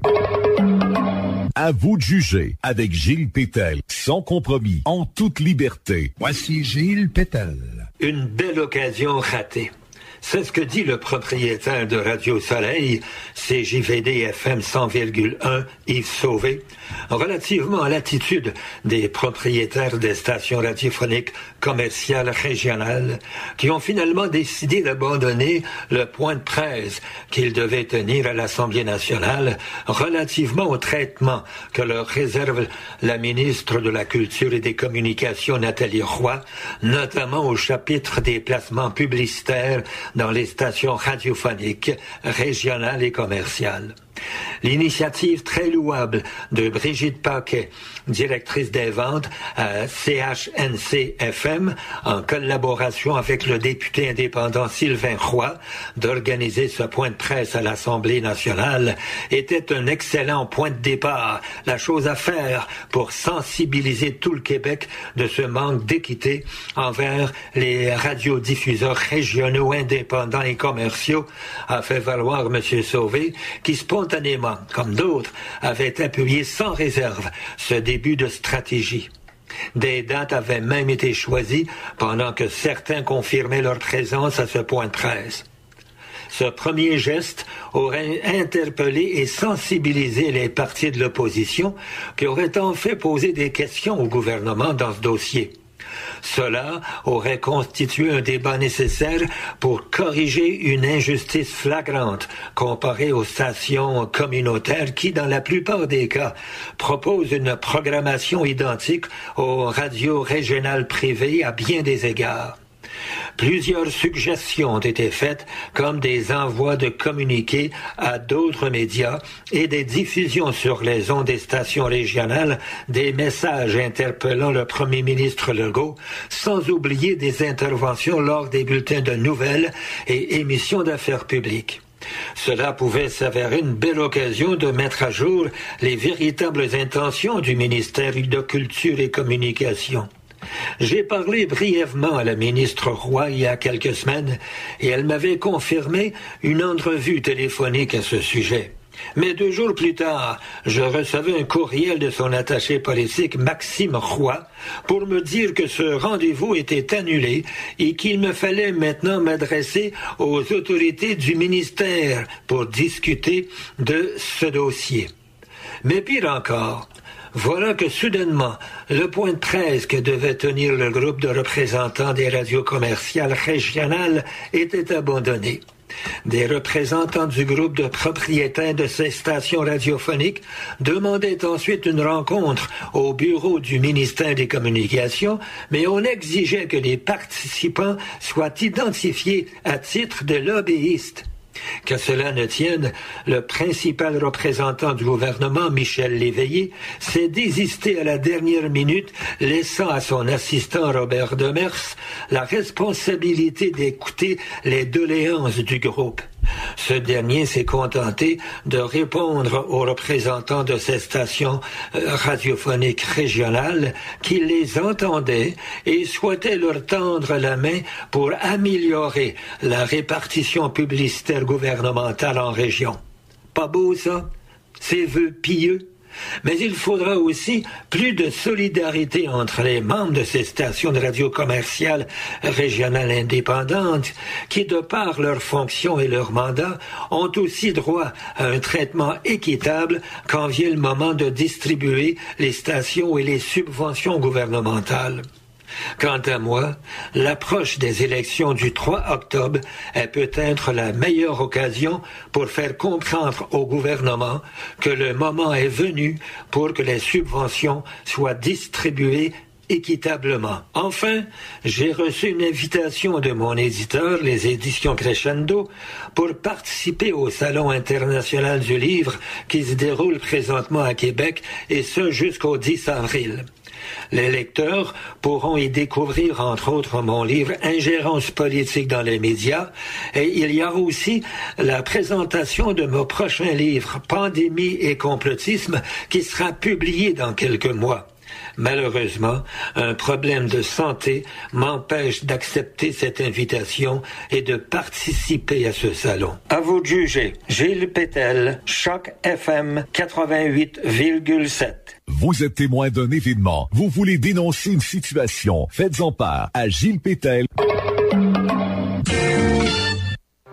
À vous de juger avec Gilles Pétel, sans compromis, en toute liberté. Voici Gilles Pétel. Une belle occasion ratée. C'est ce que dit le propriétaire de Radio Soleil, CJVD FM 100,1, Yves Sauvé, relativement à l'attitude des propriétaires des stations radiophoniques commerciales régionales qui ont finalement décidé d'abandonner le point de presse qu'ils devaient tenir à l'Assemblée nationale relativement au traitement que leur réserve la ministre de la Culture et des Communications, Nathalie Roy, notamment au chapitre des placements publicitaires dans les stations radiophoniques, régionales et commerciales. L'initiative très louable de Brigitte Paquet, directrice des ventes à CHNC-FM, en collaboration avec le député indépendant Sylvain Roy, d'organiser ce point de presse à l'Assemblée nationale, était un excellent point de départ, la chose à faire pour sensibiliser tout le Québec de ce manque d'équité envers les radiodiffuseurs régionaux indépendants et commerciaux, a fait valoir M. Sauvé, qui comme d'autres, avait appuyé sans réserve ce début de stratégie. Des dates avaient même été choisies pendant que certains confirmaient leur présence à ce point de presse. Ce premier geste aurait interpellé et sensibilisé les partis de l'opposition qui auraient en fait posé des questions au gouvernement dans ce dossier. Cela aurait constitué un débat nécessaire pour corriger une injustice flagrante comparée aux stations communautaires qui, dans la plupart des cas, proposent une programmation identique aux radios régionales privées à bien des égards. Plusieurs suggestions ont été faites, comme des envois de communiqués à d'autres médias et des diffusions sur les ondes des stations régionales des messages interpellant le premier ministre Legault, sans oublier des interventions lors des bulletins de nouvelles et émissions d'affaires publiques. Cela pouvait s'avérer une belle occasion de mettre à jour les véritables intentions du ministère de Culture et Communication. J'ai parlé brièvement à la ministre Roy il y a quelques semaines et elle m'avait confirmé une entrevue téléphonique à ce sujet. Mais deux jours plus tard, je recevais un courriel de son attaché politique, Maxime Roy, pour me dire que ce rendez-vous était annulé et qu'il me fallait maintenant m'adresser aux autorités du ministère pour discuter de ce dossier. Mais pire encore, voilà que soudainement, le point de presse que devait tenir le groupe de représentants des radios commerciales régionales était abandonné. Des représentants du groupe de propriétaires de ces stations radiophoniques demandaient ensuite une rencontre au bureau du ministère des Communications, mais on exigeait que les participants soient identifiés à titre de lobbyistes. Que cela ne tienne, le principal représentant du gouvernement, Michel Léveillé, s'est désisté à la dernière minute, laissant à son assistant Robert Demers la responsabilité d'écouter les doléances du groupe. Ce dernier s'est contenté de répondre aux représentants de ces stations euh, radiophoniques régionales qui les entendaient et souhaitait leur tendre la main pour améliorer la répartition publicitaire gouvernementale en région. Pas beau ça? Ces vœux pieux? Mais il faudra aussi plus de solidarité entre les membres de ces stations de radio commerciales régionales indépendantes qui, de par leurs fonctions et leurs mandats, ont aussi droit à un traitement équitable quand vient le moment de distribuer les stations et les subventions gouvernementales. Quant à moi, l'approche des élections du 3 octobre est peut-être la meilleure occasion pour faire comprendre au gouvernement que le moment est venu pour que les subventions soient distribuées équitablement. Enfin, j'ai reçu une invitation de mon éditeur, les éditions Crescendo, pour participer au Salon international du livre qui se déroule présentement à Québec, et ce jusqu'au 10 avril. Les lecteurs pourront y découvrir, entre autres, mon livre Ingérence politique dans les médias, et il y aura aussi la présentation de mon prochain livre Pandémie et complotisme, qui sera publié dans quelques mois. Malheureusement, un problème de santé m'empêche d'accepter cette invitation et de participer à ce salon. À vous de juger. Gilles Pétel, Choc FM 88,7. Vous êtes témoin d'un événement. Vous voulez dénoncer une situation. Faites-en part à Gilles Pétel.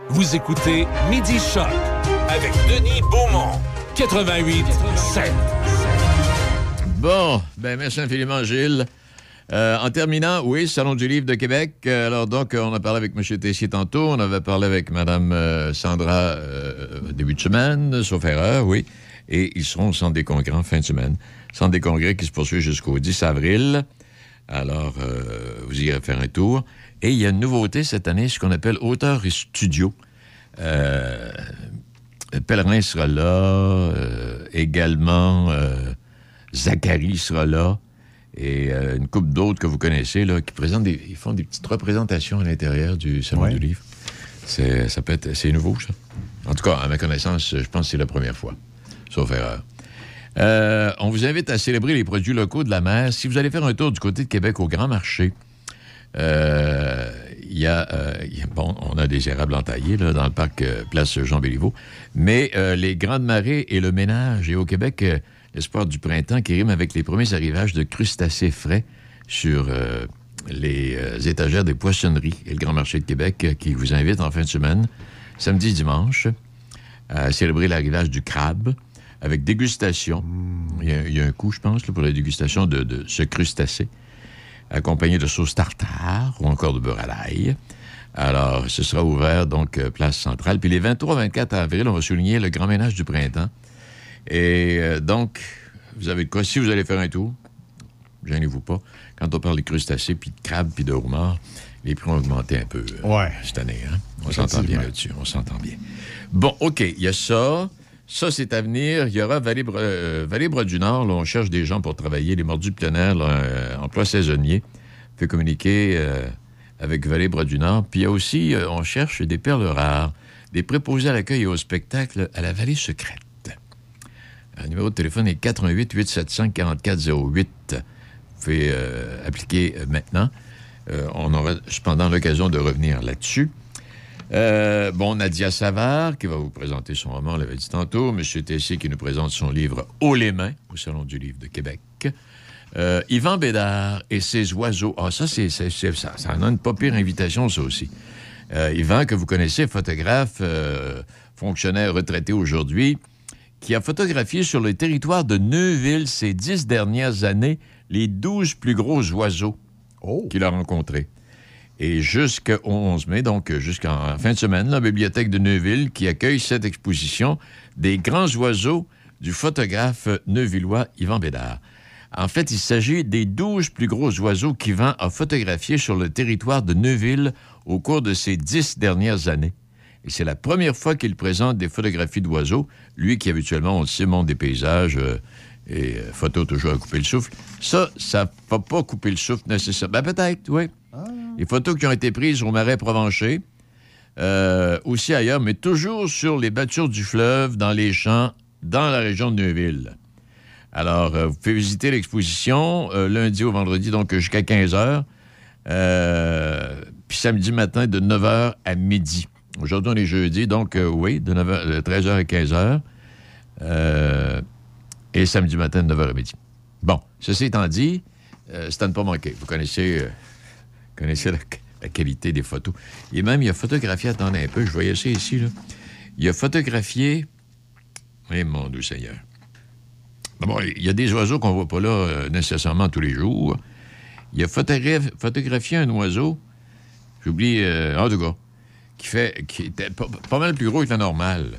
Vous écoutez Midi Choc avec Denis Beaumont. 88 7. Bon, ben merci infiniment, Gilles. Euh, en terminant, oui, Salon du Livre de Québec. Euh, alors, donc, on a parlé avec M. Tessier tantôt. On avait parlé avec Mme euh, Sandra début de semaine, sauf erreur, oui. Et ils seront au Centre des congrès en fin de semaine. Centre des congrès qui se poursuit jusqu'au 10 avril. Alors, vous irez faire un tour. Et il y a une nouveauté cette année, ce qu'on appelle auteur et studio. Pellerin sera là, également Zachary sera là, et euh, une couple d'autres que vous connaissez, là, qui présentent des, ils font des petites représentations à l'intérieur du Salon Ouais. du Livre. C'est, ça peut être, c'est nouveau, ça. En tout cas, à ma connaissance, je pense que c'est la première fois, sauf erreur. Euh, on vous invite à célébrer les produits locaux de la mer. Si vous allez faire un tour du côté de Québec au Grand Marché, euh, il y a, euh, il y a- bon, on a des érables entaillés là, dans le parc Place Jean Béliveau, mais les grandes marées et le ménage, et au Québec, l'espoir du printemps qui rime avec les premiers arrivages de crustacés frais sur euh, les euh, étagères des poissonneries et le Grand Marché de Québec euh, qui vous invite en fin de semaine samedi dimanche, à célébrer l'arrivage du crabe avec dégustation. Il, y a, il y a un coup, je pense, là, pour la dégustation de, de ce crustacé, accompagné de sauce tartare ou encore de beurre à l'ail. Alors, ce sera ouvert, donc, place centrale. Puis les 23-24 avril, on va souligner le grand ménage du printemps. Et euh, donc, vous avez de quoi, si vous allez faire un tour, gênez-vous pas, quand on parle de crustacés, puis de crabes, puis de homards, les prix ont augmenté un peu euh, cette année. hein? On s'entend bien là-dessus, on s'entend bien. Bon, OK, il y a ça. Ça, c'est à venir. Il y aura Vallée, Bra- euh, Vallée du Nord. Là, on cherche des gens pour travailler. Les mordus là, euh, emploi saisonnier. fait communiquer euh, avec Vallée Bras du Nord. Puis il y a aussi, on cherche des perles rares, des préposés à l'accueil et au spectacle à la Vallée secrète. Le numéro de téléphone est 88 875 4408. Vous pouvez euh, appliquer euh, maintenant. Euh, on aura cependant l'occasion de revenir là-dessus. Bon, Nadia Savard, qui va vous présenter son roman, on l'avait dit tantôt. Monsieur Tessier, qui nous présente son livre Haut les mains, au Salon du Livre de Québec. Yvan Bédard et ses oiseaux. Ah, ça, c'est, ça, ça en a une pas pire invitation, ça aussi. Yvan, que vous connaissez, photographe, fonctionnaire retraité aujourd'hui, qui a photographié sur le territoire de Neuville ces dix dernières années les douze plus gros oiseaux qu'il a rencontrés. Et jusqu'au 11 mai, donc jusqu'en fin de semaine, la bibliothèque de Neuville qui accueille cette exposition des grands oiseaux du photographe neuvillois Yvan Bédard. En fait, il s'agit des 12 plus gros oiseaux qu'Yvan a photographiés sur le territoire de Neuville au cours de ces dix dernières années. Et c'est la première fois qu'il présente des photographies d'oiseaux, lui qui habituellement, on le sait, montre des paysages euh, et euh, photos toujours à couper le souffle. Ça, ça va pas couper le souffle nécessairement. Ben, peut-être, oui. Les photos qui ont été prises au marais provencher, euh, aussi ailleurs, mais toujours sur les battures du fleuve, dans les champs, dans la région de Neuville. Alors, euh, vous pouvez visiter l'exposition lundi au vendredi, donc jusqu'à 15 h. puis samedi matin de 9h à midi. Aujourd'hui, on est jeudi, donc euh, oui, de, 9h, de 13h à 15h. Euh, et samedi matin de 9h à midi. Bon, ceci étant dit, euh, c'est à ne pas manquer. Vous connaissez, euh, connaissez la, qualité des photos. Et même, il a photographié, attendez un peu, je voyais ça ici, là. Il a photographié. Oui, mon Dieu Seigneur. D'abord, il y a des oiseaux qu'on ne voit pas là euh, nécessairement tous les jours. Il a photograph- photographié un oiseau, j'oublie, euh, en tout cas, qui fait qui était pas, pas mal plus gros que la normale.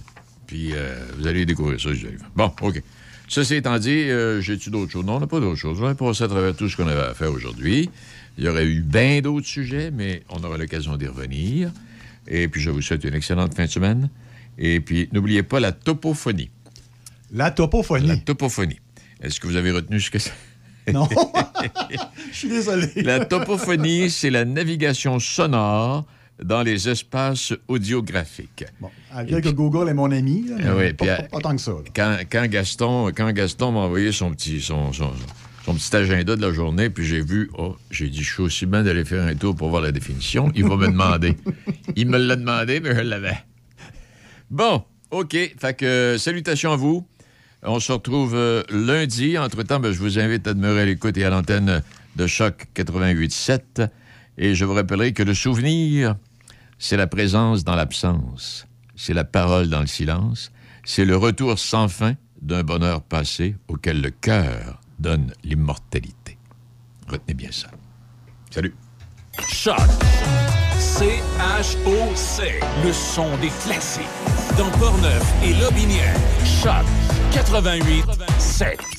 Puis euh, vous allez découvrir ça, je dirais. Bon, OK. Ceci étant dit, euh, j'ai-tu d'autres choses? Non, on n'a pas d'autres choses. On a passé à travers tout ce qu'on avait à faire aujourd'hui. Il y aurait eu bien d'autres sujets, mais on aura l'occasion d'y revenir. Et puis, je vous souhaite une excellente fin de semaine. Et puis, n'oubliez pas la topophonie. La topophonie? La topophonie. Est-ce que vous avez retenu ce que c'est? <laughs> Non. <laughs> Je suis désolé. La topophonie, c'est la navigation sonore dans les espaces audiographiques. À dire que Google est mon ami, là, mais oui, pas, puis, pas- pas tant que ça. là. Quand, quand Gaston, quand Gaston m'a envoyé son petit, son, son- son petit agenda de la journée, puis j'ai vu, oh, j'ai dit, je suis aussi bien d'aller faire un tour pour voir la définition. Il va me <laughs> demander. Il me l'a demandé, mais je l'avais. Bon, OK. Fait que, salutations à vous. On se retrouve euh, lundi. Entre-temps, ben, je vous invite à demeurer à l'écoute et à l'antenne de Choc 88.7. Et je vous rappellerai que le souvenir, c'est la présence dans l'absence. C'est la parole dans le silence. C'est le retour sans fin d'un bonheur passé auquel le cœur donne l'immortalité. Retenez bien ça. Salut. Choc. C-H-O-C. Le son des classiques. Dans Portneuf et Lobinière. Choc 88 7.